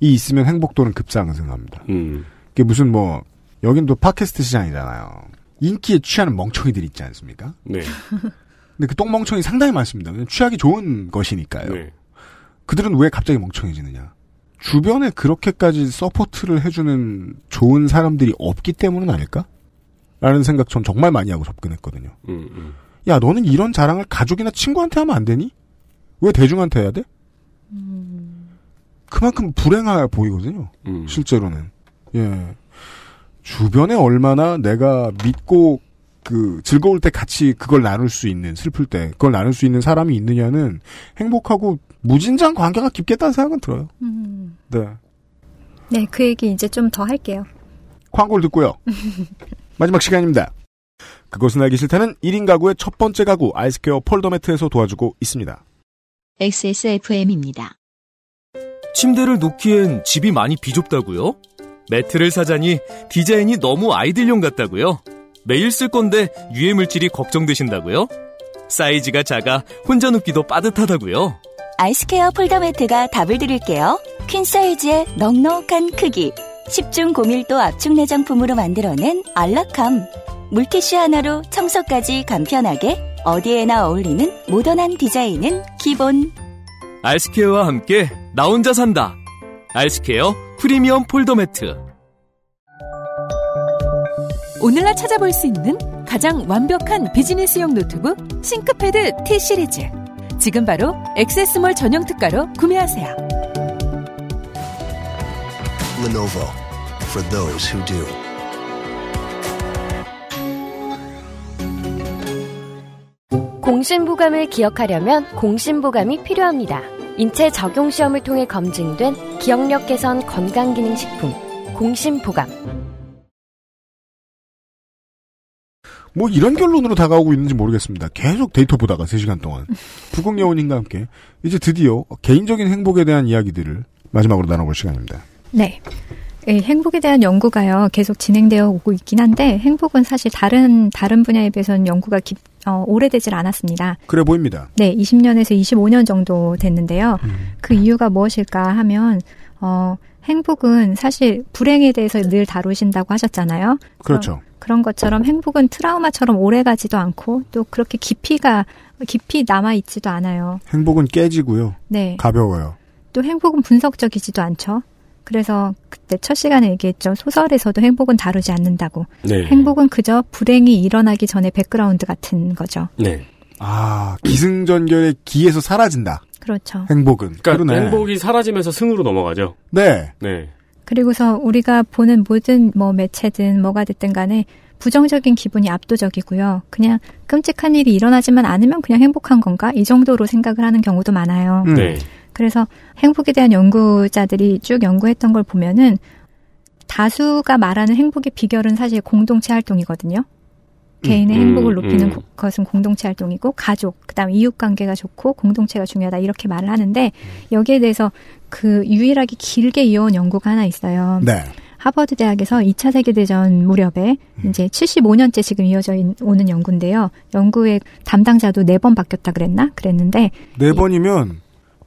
있으면 행복도는 급상승합니다. 음. 그게 무슨 뭐 여긴 또 팟캐스트 시장이잖아요. 인기에 취하는 멍청이들 있지 않습니까? 네. 근데 그 똥멍청이 상당히 많습니다. 취하기 좋은 것이니까요. 네. 그들은 왜 갑자기 멍청해지느냐? 주변에 그렇게까지 support를 해주는 좋은 사람들이 없기 때문은 아닐까? 라는 생각 전 정말 많이 하고 접근했거든요. 음, 음. 야, 너는 이런 자랑을 가족이나 친구한테 하면 안 되니? 왜 대중한테 해야 돼? 그만큼 불행해 보이거든요. 음. 실제로는. 예. 주변에 얼마나 내가 믿고 그 즐거울 때 같이 그걸 나눌 수 있는 슬플 때 그걸 나눌 수 있는 사람이 있느냐는 행복하고 무진장 관계가 깊겠다는 생각은 들어요. 음. 네. 네, 그 얘기 이제 좀 더 할게요. 광고를 듣고요. [laughs] 마지막 시간입니다. 그것은 알기 싫다는 1인 가구의 첫 번째 가구 아이스케어 폴더 매트에서 도와주고 있습니다. XSFM입니다. 침대를 놓기엔 집이 많이 비좁다고요? 매트를 사자니 디자인이 너무 아이들용 같다고요? 매일 쓸 건데 유해 물질이 걱정되신다고요? 사이즈가 작아 혼자 눕기도 빠듯하다고요? 아이스케어 폴더 매트가 답을 드릴게요. 퀸 사이즈의 넉넉한 크기, 10중 고밀도 압축 내장품으로 만들어낸 안락함. 물티슈 하나로 청소까지 간편하게 어디에나 어울리는 모던한 디자인은 기본. 알스케어와 함께 나 혼자 산다. 알스케어 프리미엄 폴더 매트. 오늘날 찾아볼 수 있는 가장 완벽한 비즈니스용 노트북 싱크패드 T 시리즈. 지금 바로 액세스몰 전용 특가로 구매하세요. Lenovo for those who do. 공신보감을 기억하려면 공신보감이 필요합니다. 인체 적용 시험을 통해 검증된 기억력 개선 건강기능식품 공신보감. 뭐 이런 결론으로 다가오고 있는지 모르겠습니다. 계속 데이터 보다가 3시간 동안. [laughs] 부국여원님과 함께 이제 드디어 개인적인 행복에 대한 이야기들을 마지막으로 나눠볼 시간입니다. 네. 이 행복에 대한 연구가요 계속 진행되어 오고 있긴 한데 행복은 사실 다른 다른 분야에 비해서는 연구가 깊, 어, 오래되질 않았습니다. 그래 보입니다. 네, 20년에서 25년 정도 됐는데요. 그 이유가 무엇일까 하면 어, 행복은 사실 불행에 대해서 늘 다루신다고 하셨잖아요. 그렇죠. 그런 것처럼 행복은 트라우마처럼 오래 가지도 않고 또 그렇게 깊이가 깊이 남아 있지도 않아요. 행복은 깨지고요. 네. 가벼워요. 또 행복은 분석적이지도 않죠. 그래서 그때 첫 시간에 얘기했죠. 소설에서도 행복은 다루지 않는다고. 네. 행복은 그저 불행이 일어나기 전에 백그라운드 같은 거죠. 네. 아, 기승전결의 기에서 사라진다. 그렇죠. 행복은. 그러니까 그러네. 행복이 사라지면서 승으로 넘어가죠. 네. 네. 그리고서 우리가 보는 모든 뭐 매체든 뭐가 됐든 간에 부정적인 기분이 압도적이고요. 그냥 끔찍한 일이 일어나지만 않으면 그냥 행복한 건가? 이 정도로 생각을 하는 경우도 많아요. 음. 네. 그래서 행복에 대한 연구자들이 쭉 연구했던 걸 보면은 다수가 말하는 행복의 비결은 사실 공동체 활동이거든요. 개인의 음, 행복을 높이는 음. 고- 것은 공동체 활동이고 가족, 그다음 이웃 관계가 좋고 공동체가 중요하다 이렇게 말을 하는데 여기에 대해서 그 유일하게 길게 이어온 연구가 하나 있어요. 네. 하버드 대학에서 2차 세계 대전 무렵에 이제 75년째 지금 이어져 있- 오는 연구인데요. 연구의 담당자도 네 번 바뀌었다 그랬나? 그랬는데 네 번이면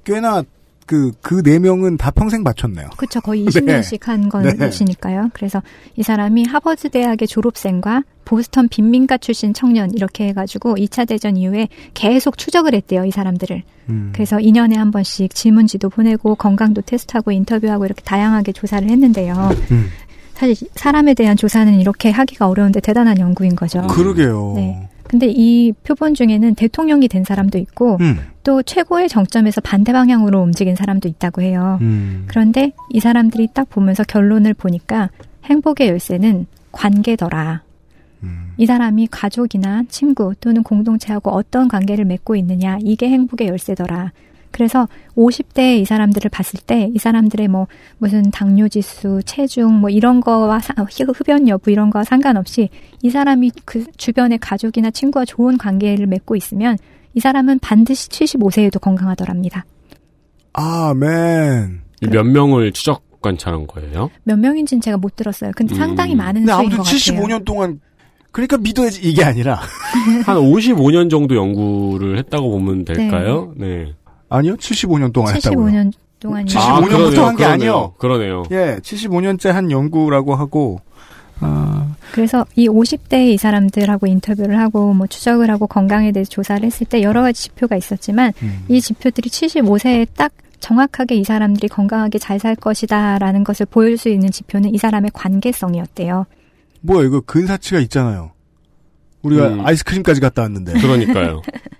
꽤나 그, 그 네 명은 다 평생 바쳤네요. 그쵸 거의 20년씩 [laughs] 한 네. 것이니까요. 그래서 이 사람이 하버드 대학의 졸업생과 보스턴 빈민가 출신 청년 이렇게 해가지고 2차 대전 이후에 계속 추적을 했대요. 이 사람들을. 음. 그래서 2년에 한 번씩 질문지도 보내고 건강도 테스트하고 인터뷰하고 이렇게 다양하게 조사를 했는데요. 음. 사실 사람에 대한 조사는 이렇게 하기가 어려운데 대단한 연구인 거죠. 그러게요. 네. 근데 이 표본 중에는 대통령이 된 사람도 있고 음. 또 최고의 정점에서 반대 방향으로 움직인 사람도 있다고 해요. 음. 그런데 이 사람들이 딱 보면서 결론을 보니까 행복의 열쇠는 관계더라. 음. 이 사람이 가족이나 친구 또는 공동체하고 어떤 관계를 맺고 있느냐 이게 행복의 열쇠더라. 그래서 50대 이 사람들을 봤을 때 이 사람들의 뭐 무슨 당뇨 지수, 체중 뭐 이런 거와 사- 흡연 여부 이런 거와 상관없이 이 사람이 그 주변의 가족이나 친구와 좋은 관계를 맺고 있으면 이 사람은 반드시 75세에도 건강하더랍니다. 아멘. 몇 명을 추적 관찰한 거예요? 몇 명인지는 제가 못 들었어요. 근데 음. 상당히 많은 수인 것 아무튼 같아요. 75년 동안 그러니까 믿어야지 이게 아니라 한 55년 정도 연구를 했다고 보면 될까요? 네. 아니요 75년 동안 했다고요. 75년 동안 75년부터 그러네요, 한게 아니요. 그러네요. 예, 75년째 한 연구라고 하고 아, 그래서 이 50대 이 사람들하고 인터뷰를 하고 뭐 추적을 하고 건강에 대해서 조사를 했을 때 여러 가지 지표가 있었지만 음. 이 지표들이 75세에 딱 정확하게 이 사람들이 건강하게 잘 살 것이다라는 것을 보일 수 있는 지표는 이 사람의 관계성이었대요. 뭐야 이거 근사치가 있잖아요. 우리가 음. 아이스크림까지 갔다 왔는데. 그러니까요. [laughs]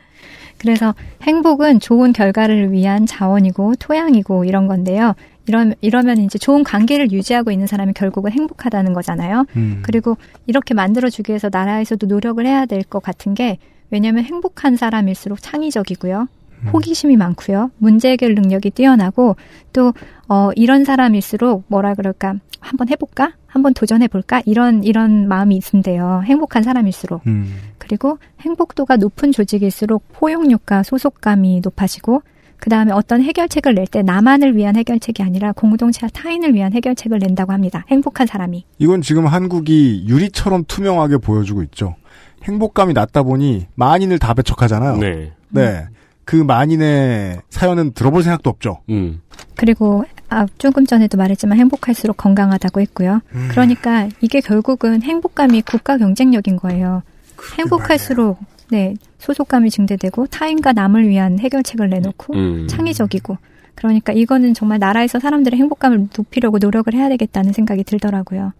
그래서 행복은 좋은 결과를 위한 자원이고 토양이고 이런 건데요. 이러, 이러면 이제 좋은 관계를 유지하고 있는 사람이 결국은 행복하다는 거잖아요. 음. 그리고 이렇게 만들어주기 위해서 나라에서도 노력을 해야 될 것 같은 게 왜냐하면 행복한 사람일수록 창의적이고요. 호기심이 많고요. 문제 해결 능력이 뛰어나고 또 어, 이런 사람일수록 뭐라 그럴까 한번 해볼까 한번 도전해 볼까 이런 이런 마음이 있는데요. 행복한 사람일수록 음. 그리고 행복도가 높은 조직일수록 포용력과 소속감이 높아지고 그 다음에 어떤 해결책을 낼 때 나만을 위한 해결책이 아니라 공동체와 타인을 위한 해결책을 낸다고 합니다. 행복한 사람이. 이건 지금 한국이 유리처럼 투명하게 보여주고 있죠. 행복감이 낮다 보니 만인을 다 배척하잖아요. 네. 네. 그 만인의 사연은 들어볼 생각도 없죠. 음. 그리고 아, 조금 전에도 말했지만 행복할수록 건강하다고 했고요. 그러니까 이게 결국은 행복감이 국가 경쟁력인 거예요. 행복할수록 네 소속감이 증대되고 타인과 남을 위한 해결책을 내놓고 음. 창의적이고 그러니까 이거는 정말 나라에서 사람들의 행복감을 높이려고 노력을 해야 되겠다는 생각이 들더라고요.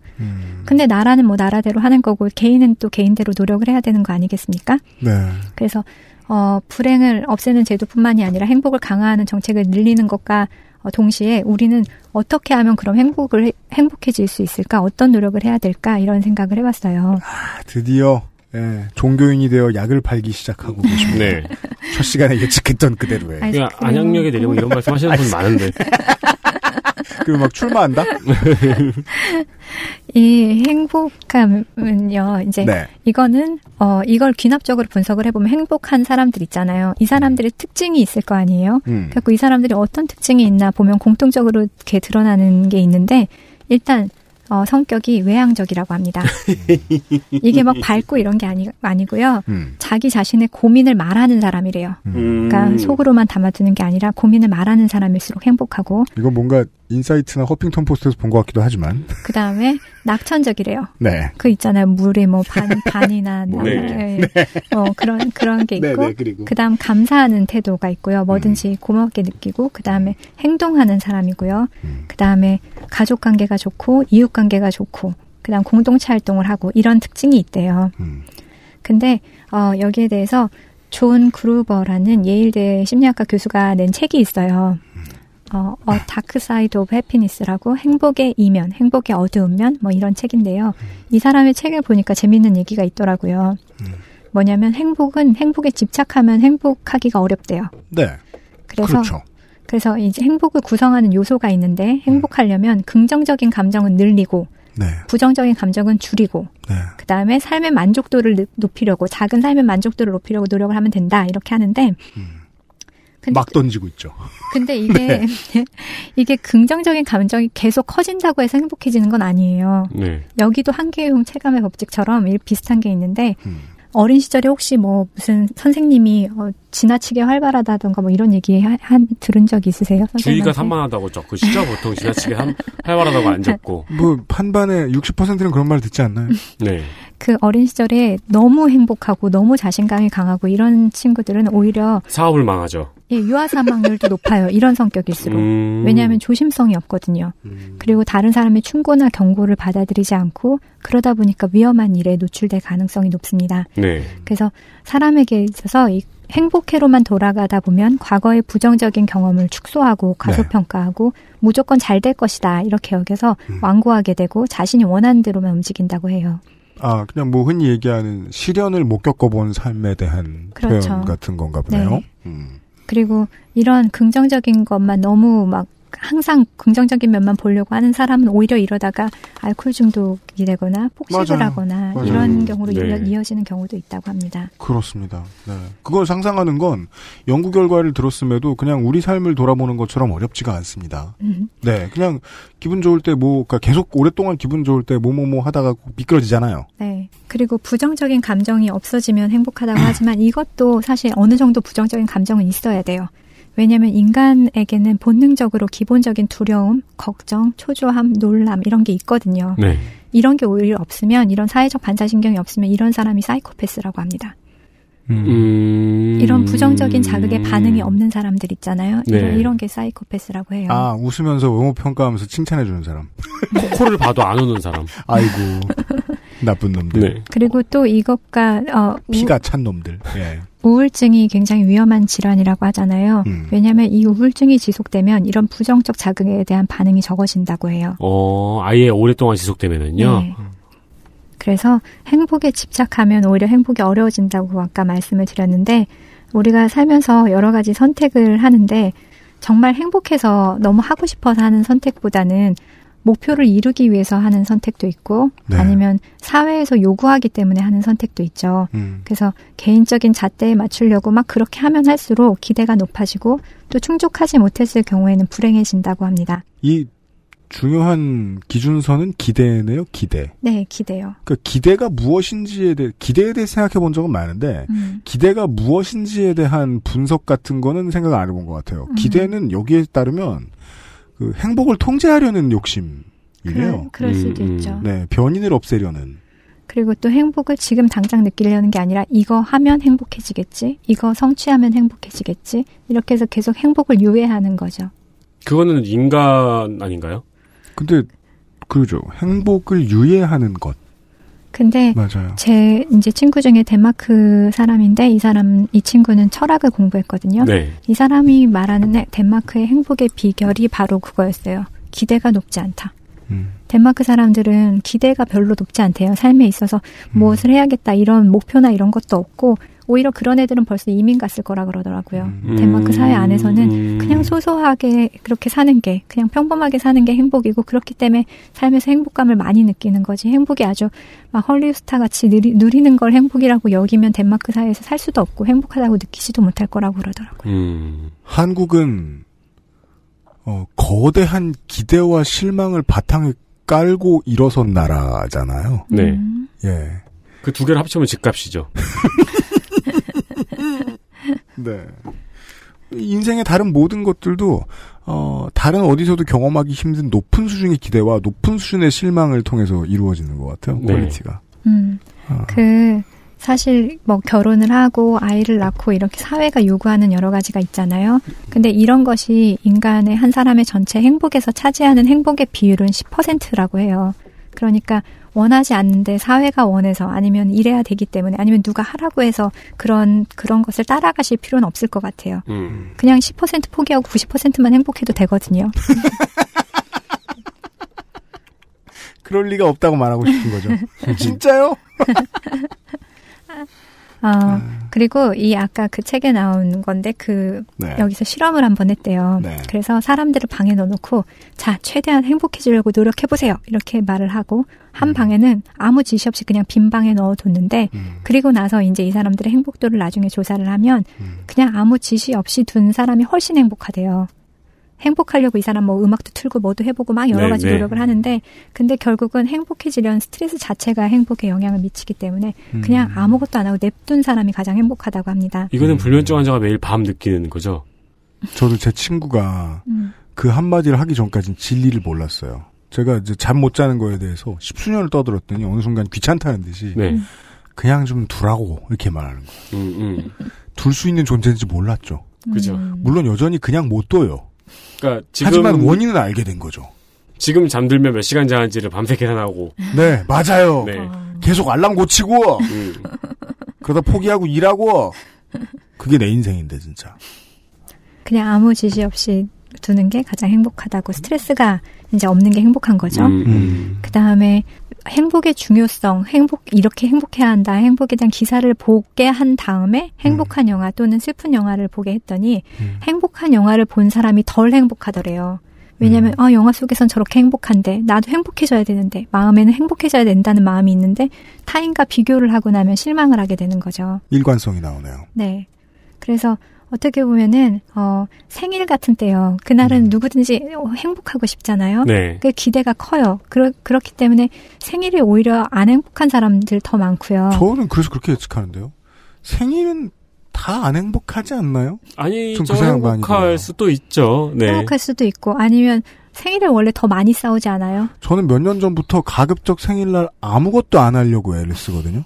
근데 나라는 뭐 나라대로 하는 거고 개인은 또 개인대로 노력을 해야 되는 거 아니겠습니까? 네. 그래서 어, 불행을 없애는 제도뿐만이 아니라 행복을 강화하는 정책을 늘리는 것과 어, 동시에 우리는 어떻게 하면 그럼 행복을 해- 행복해질 수 있을까? 어떤 노력을 해야 될까? 이런 생각을 해봤어요. 아, 드디어 예, 종교인이 되어 약을 팔기 시작하고 계십니다. 네. [laughs] 첫 시간에 예측했던 그대로의. 아이스크림. 그냥 안양역에 내리면 이런 말씀 하시는 분 많은데. [laughs] 그리고 막 출마한다? [laughs] 이 행복함은요, 이제 네. 이거는 어 이걸 귀납적으로 분석을 해보면 행복한 사람들 있잖아요. 이 사람들의 특징이 있을 거 아니에요. 음. 그래서 이 사람들이 어떤 특징이 있나 보면 공통적으로 이렇게 드러나는 게 있는데 일단 어, 성격이 외향적이라고 합니다. [laughs] 이게 막 밝고 이런 게 아니, 아니고요. 음. 자기 자신의 고민을 말하는 사람이래요. 음. 그러니까 속으로만 담아두는 게 아니라 고민을 말하는 사람일수록 행복하고 이거 뭔가 인사이트나 허핑턴 포스트에서 본 것 같기도 하지만. 그 다음에 낙천적이래요. 네. 그 있잖아요. 물에 뭐 반, [laughs] 반이나 나- 네. 예. 어, 그런 그런 게 네, 있고 네, 그리고. 그 다음 감사하는 태도가 있고요. 뭐든지 음. 고맙게 느끼고 그 다음에 행동하는 사람이고요. 음. 그 다음에 가족 관계가 좋고 이웃 관계가 좋고 그 다음 공동체 활동을 하고 이런 특징이 있대요. 음. 근데 어, 여기에 대해서 존 그루버라는 예일대 심리학과 교수가 낸 책이 있어요. 어, 어 Dark Side of Happiness라고 행복의 이면, 행복의 어두운 면, 뭐 이런 책인데요. 이 사람의 책을 보니까 재밌는 얘기가 있더라고요. 뭐냐면 행복은 행복에 집착하면 행복하기가 어렵대요. 네. 그래서 그렇죠. 그래서 이제 행복을 구성하는 요소가 있는데 행복하려면 긍정적인 감정은 늘리고 네. 부정적인 감정은 줄이고 네. 그 다음에 삶의 만족도를 느- 높이려고 작은 삶의 만족도를 높이려고 노력을 하면 된다 이렇게 하는데 근데, 막 던지고 있죠. 근데 [laughs] 이게 [laughs] 이게 긍정적인 감정이 계속 커진다고 해서 행복해지는 건 아니에요. 네. 여기도 한계용 체감의 법칙처럼 이 비슷한 게 있는데 음. 어린 시절에 혹시 뭐 무슨 선생님이 어, 지나치게 활발하다던가 뭐 이런 얘기 하, 한 들은 적 있으세요? 주의가? 산만하다고 적그 시절 보통 지나치게 한, [laughs] 활발하다고 안 적고. 뭐, 판반의 60%는 그런 말 듣지 않나요? 네. 그 어린 시절에 너무 행복하고 너무 자신감이 강하고 이런 친구들은 오히려 사업을 망하죠. 예, 유아 사망률도 [laughs] 높아요. 이런 성격일수록. 음. 왜냐하면 조심성이 없거든요. 그리고 다른 사람의 충고나 경고를 받아들이지 않고 그러다 보니까 위험한 일에 노출될 가능성이 높습니다. 네. 그래서 사람에게 있어서 이 행복회로만 돌아가다 보면 과거의 부정적인 경험을 축소하고 과소평가하고 무조건 잘 될 것이다 이렇게 여겨서 완고하게 되고 자신이 원하는 대로만 움직인다고 해요. 아, 그냥 뭐 흔히 얘기하는 시련을 못 겪어본 삶에 대한 그렇죠. 표현 같은 건가 보네요. 네. 음. 그리고 이런 긍정적인 것만 너무 막 항상 긍정적인 면만 보려고 하는 사람은 오히려 이러다가 알코올 중독이 되거나 폭식을 맞아요. 하거나 맞아요. 이런 경우로 네. 이어- 이어지는 경우도 있다고 합니다. 그렇습니다. 네. 그걸 상상하는 건 연구 결과를 들었음에도 그냥 우리 삶을 돌아보는 것처럼 어렵지가 않습니다. 음. 네, 그냥 기분 좋을 때 뭐, 그러니까 계속 오랫동안 기분 좋을 때 뭐뭐뭐 하다가 꼭 미끄러지잖아요. 네. 그리고 부정적인 감정이 없어지면 행복하다고 하지만 이것도 사실 어느 정도 부정적인 감정은 있어야 돼요. 왜냐하면 인간에게는 본능적으로 기본적인 두려움, 걱정, 초조함, 놀람 이런 게 있거든요. 네. 이런 게 오히려 없으면 이런 사회적 반사신경이 없으면 이런 사람이 사이코패스라고 합니다. 음. 이런 부정적인 자극에 반응이 없는 사람들 있잖아요. 네. 이런, 이런 게 사이코패스라고 해요. 아, 웃으면서 외모 평가하면서 칭찬해주는 사람. 코코를 봐도 안 오는 사람. [laughs] 아이고, 나쁜 놈들. 네. 그리고 또 이것과 어, 우- 피가 찬 놈들. 예. 우울증이 굉장히 위험한 질환이라고 하잖아요. 음. 왜냐하면 이 우울증이 지속되면 이런 부정적 자극에 대한 반응이 적어진다고 해요. 어, 아예 오랫동안 지속되면은요. 네. 그래서 행복에 집착하면 오히려 행복이 어려워진다고 아까 말씀을 드렸는데 우리가 살면서 여러 가지 선택을 하는데 정말 행복해서 너무 하고 싶어서 하는 선택보다는 목표를 이루기 위해서 하는 선택도 있고 네. 아니면 사회에서 요구하기 때문에 하는 선택도 있죠. 음. 그래서 개인적인 잣대에 맞추려고 막 그렇게 하면 할수록 기대가 높아지고 또 충족하지 못했을 경우에는 불행해진다고 합니다. 이 중요한 기준선은 기대네요, 기대. 네, 기대요. 그 기대가 무엇인지에 대해 기대에 대해 생각해 본 적은 많은데 음. 기대가 무엇인지에 대한 분석 같은 거는 생각 안 해본 것 같아요. 음. 기대는 여기에 따르면 그 행복을 통제하려는 욕심이래요. 그럴- 그럴 수도 음, 음. 있죠. 네, 변인을 없애려는. 그리고 또 행복을 지금 당장 느끼려는 게 아니라 이거 하면 행복해지겠지, 이거 성취하면 행복해지겠지, 이렇게 해서 계속 행복을 유예하는 거죠. 그거는 인간 아닌가요? 근데 그죠. 행복을 유예하는 것. 근데 맞아요. 제 이제 친구 중에 덴마크 사람인데 이 사람 이 친구는 철학을 공부했거든요. 네. 이 사람이 말하는 데- 덴마크의 행복의 비결이 바로 그거였어요. 기대가 높지 않다. 음. 덴마크 사람들은 기대가 별로 높지 않대요. 삶에 있어서 무엇을 해야겠다 이런 목표나 이런 것도 없고 오히려 그런 애들은 벌써 이민 갔을 거라 그러더라고요. 음. 덴마크 사회 안에서는 그냥 소소하게 그렇게 사는 게 그냥 평범하게 사는 게 행복이고 그렇기 때문에 삶에서 행복감을 많이 느끼는 거지 행복이 아주 막 헐리우스타 같이 누리, 누리는 걸 행복이라고 여기면 덴마크 사회에서 살 수도 없고 행복하다고 느끼지도 못할 거라고 그러더라고요. 음. 한국은 어, 거대한 기대와 실망을 바탕에 깔고 일어선 나라잖아요. 네. 음. 예. 그 두 개를 합치면 집값이죠. [laughs] 네. 인생의 다른 모든 것들도 어, 다른 어디서도 경험하기 힘든 높은 수준의 기대와 높은 수준의 실망을 통해서 이루어지는 것 같아요. 네. quality가. 음. 그 사실 뭐 결혼을 하고 아이를 낳고 이렇게 사회가 요구하는 여러 가지가 있잖아요. 근데 이런 것이 인간의 한 사람의 전체 행복에서 차지하는 행복의 비율은 10%라고 해요. 그러니까 원하지 않는데 사회가 원해서 아니면 이래야 되기 때문에 아니면 누가 하라고 해서 그런 그런 것을 따라가실 필요는 없을 것 같아요. 음. 그냥 10% 포기하고 90%만 행복해도 되거든요. [laughs] 그럴 리가 없다고 말하고 싶은 거죠. [laughs] 진짜요? [laughs] 어, 그리고 이 아까 그 책에 나온 건데 그 네. 여기서 실험을 한번 했대요. 네. 그래서 사람들을 방에 넣어놓고 자 최대한 행복해지려고 노력해 보세요 이렇게 말을 하고 한 방에는 아무 지시 없이 그냥 빈 방에 넣어뒀는데 그리고 나서 이제 이 사람들의 행복도를 나중에 조사를 하면 그냥 아무 지시 없이 둔 사람이 훨씬 행복하대요. 행복하려고 이 사람 뭐 음악도 틀고 뭐도 해보고 막 여러 네, 가지 네. 노력을 하는데 근데 결국은 행복해지려는 스트레스 자체가 행복에 영향을 미치기 때문에 그냥 아무것도 안 하고 냅둔 사람이 가장 행복하다고 합니다. 이거는 불면증 환자가 매일 밤 느끼는 거죠. 저도 제 친구가 음. 그 한마디를 하기 전까지는 진리를 몰랐어요. 제가 이제 잠 못 자는 거에 대해서 십수년을 떠들었더니 어느 순간 귀찮다는 듯이 네. 그냥 좀 두라고 이렇게 말하는 거예요. 음, 둘수 있는 존재인지 몰랐죠. 그죠. 물론 여전히 그냥 못 둬요. 그러니까 지금 하지만 원인은 알게 된 거죠. 지금 잠들면 몇 시간 자는지를 밤새 계산하고. 네, 맞아요. 네. 계속 알람 고치고 음. 그러다 포기하고 일하고 그게 내 인생인데 진짜. 그냥 아무 지시 없이 두는 게 가장 행복하다고 스트레스가 이제 없는 게 행복한 거죠. 음. 그 다음에 행복의 중요성, 행복 이렇게 행복해야 한다. 행복에 대한 기사를 보게 한 다음에 행복한 영화 또는 슬픈 영화를 보게 했더니 행복한 영화를 본 사람이 덜 행복하더래요. 왜냐면 아 영화 속에선 저렇게 행복한데 나도 행복해져야 되는데 마음에는 행복해져야 된다는 마음이 있는데 타인과 비교를 하고 나면 실망을 하게 되는 거죠. 일관성이 나오네요. 네. 그래서 어떻게 보면은 어 생일 같은 때요. 그날은 음. 누구든지 어, 행복하고 싶잖아요. 네. 그 기대가 커요. 그렇 그렇기 때문에 생일이 오히려 안 행복한 사람들 더 많고요. 저는 그래서 그렇게 예측하는데요. 생일은 다안 행복하지 않나요? 아니, 좀저그 행복할. 수도 있죠. 네. 행복할 수도 있고 아니면 생일을 원래 더 많이 싸우지 않아요? 저는 몇 년 전부터 가급적 생일날 아무것도 안 하려고 애를 쓰거든요.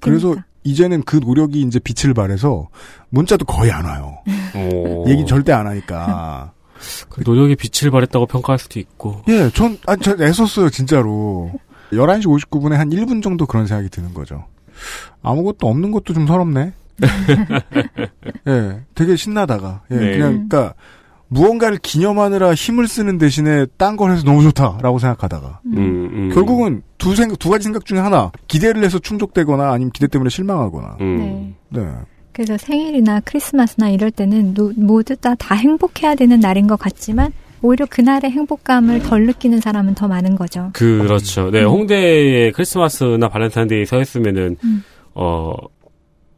그래서 그러니까. 이제는 그 노력이 이제 빛을 발해서 문자도 거의 안 와요. 오. 얘기 절대 안 하니까. [laughs] 그 노력의 빛을 발했다고 평가할 수도 있고. 예, 전, 아, 저 애썼어요, 진짜로. 11시 59분에 한 1분 정도 그런 생각이 드는 거죠. 아무것도 없는 것도 좀 서럽네. [laughs] 예, 되게 신나다가. 예, 네. 그냥, 그니까, 무언가를 기념하느라 힘을 쓰는 대신에 딴 걸 해서 너무 좋다라고 생각하다가. 음, 음. 결국은 두 생각, 두 가지 생각 중에 하나. 기대를 해서 충족되거나 아니면 기대 때문에 실망하거나. 음. 네. 네. 그래서 생일이나 크리스마스나 이럴 때는 노- 모두 다 다 행복해야 되는 날인 것 같지만 오히려 그날의 행복감을 덜 느끼는 사람은 더 많은 거죠. 그렇죠. 네, 음. 홍대에 크리스마스나 발렌타인데이 서 있으면은, 음. 어,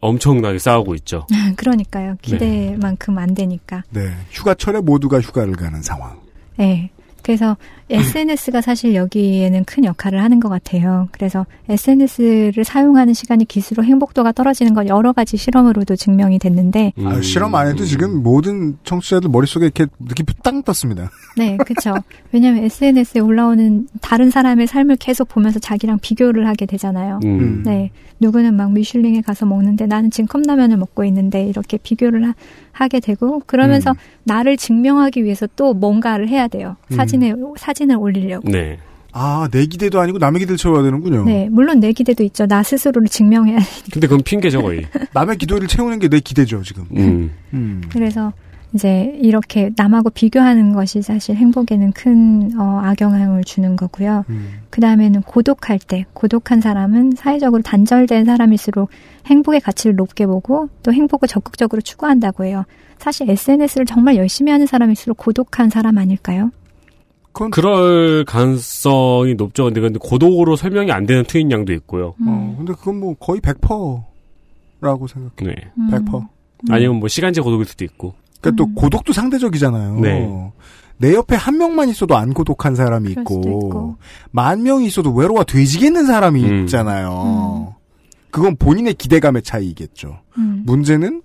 엄청나게 싸우고 있죠. [laughs] 그러니까요. 기대만큼 안 되니까. 네. 휴가철에 모두가 휴가를 가는 상황. 네. 그래서 SNS가 사실 여기에는 큰 역할을 하는 것 같아요. 그래서 SNS를 사용하는 시간이 길수록 행복도가 떨어지는 건 여러 가지 실험으로도 증명이 됐는데, 음. 아, 실험 안 해도 지금 모든 청취자들 머릿속에 이렇게 느낌표 땅 떴습니다. [laughs] 네, 그렇죠. 왜냐하면 SNS에 올라오는 다른 사람의 삶을 계속 보면서 자기랑 비교를 하게 되잖아요. 음. 네, 누구는 막 미슐링에 가서 먹는데 나는 지금 컵라면을 먹고 있는데 이렇게 비교를 하, 게 되고 그러면서 음. 나를 증명하기 위해서 또 뭔가를 해야 돼요. 음. 사진에 사진을 올리려고. 네. 아, 내 기대도 아니고 남의 기대를 채워야 되는군요. 네, 물론 내 기대도 있죠. 나 스스로를 증명해야 돼. [laughs] 근데 그건 핑계죠, 거의. 남의 기도를 채우는 게 내 기대죠, 지금. 음. 음. 그래서 이제 이렇게 남하고 비교하는 것이 사실 행복에는 큰 어, 악영향을 주는 거고요. 음. 그 다음에는 고독할 때, 고독한 사람은 사회적으로 단절된 사람일수록 행복의 가치를 높게 보고 또 행복을 적극적으로 추구한다고 해요. 사실 SNS를 정말 열심히 하는 사람일수록 고독한 사람 아닐까요? 그건, 그럴 가능성이 높죠. 근데, 근데 고독으로 설명이 안 되는 트윈 양도 있고요. 어, 근데 그건 뭐 거의 100%라고 생각해. 네. 음. 100%. 아니면 뭐 시간제 고독일 수도 있고. 그러니까 또 음. 고독도 상대적이잖아요. 네. 내 옆에 한 명만 있어도 안 고독한 사람이 있고, 있고. 만 명이 있어도 외로워 뒤지겠는 사람이 음. 있잖아요. 그건 본인의 기대감의 차이겠죠. 음. 문제는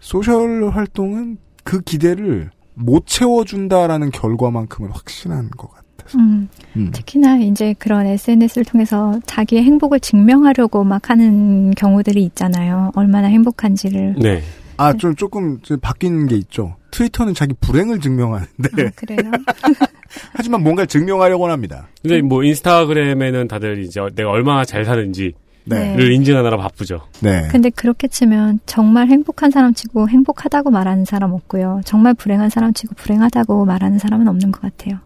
소셜 활동은 그 기대를 못 채워준다라는 결과만큼은 확신한 것 같아서. 음. 음. 특히나 이제 그런 SNS를 통해서 자기의 행복을 증명하려고 막 하는 경우들이 있잖아요. 얼마나 행복한지를. 네. 아, 좀 조금 좀 바뀐 게 있죠. 트위터는 자기 불행을 증명하는데, 아, 그래요? [laughs] 하지만 뭔가를 증명하려고 합니다. 근데 뭐 인스타그램에는 다들 이제 내가 얼마나 잘 사는지를 네. 네. 인증하느라 바쁘죠. 네. 근데 그렇게 치면 정말 행복한 사람 치고 행복하다고 말하는 사람 없고요. 정말 불행한 사람 치고 불행하다고 말하는 사람은 없는 것 같아요.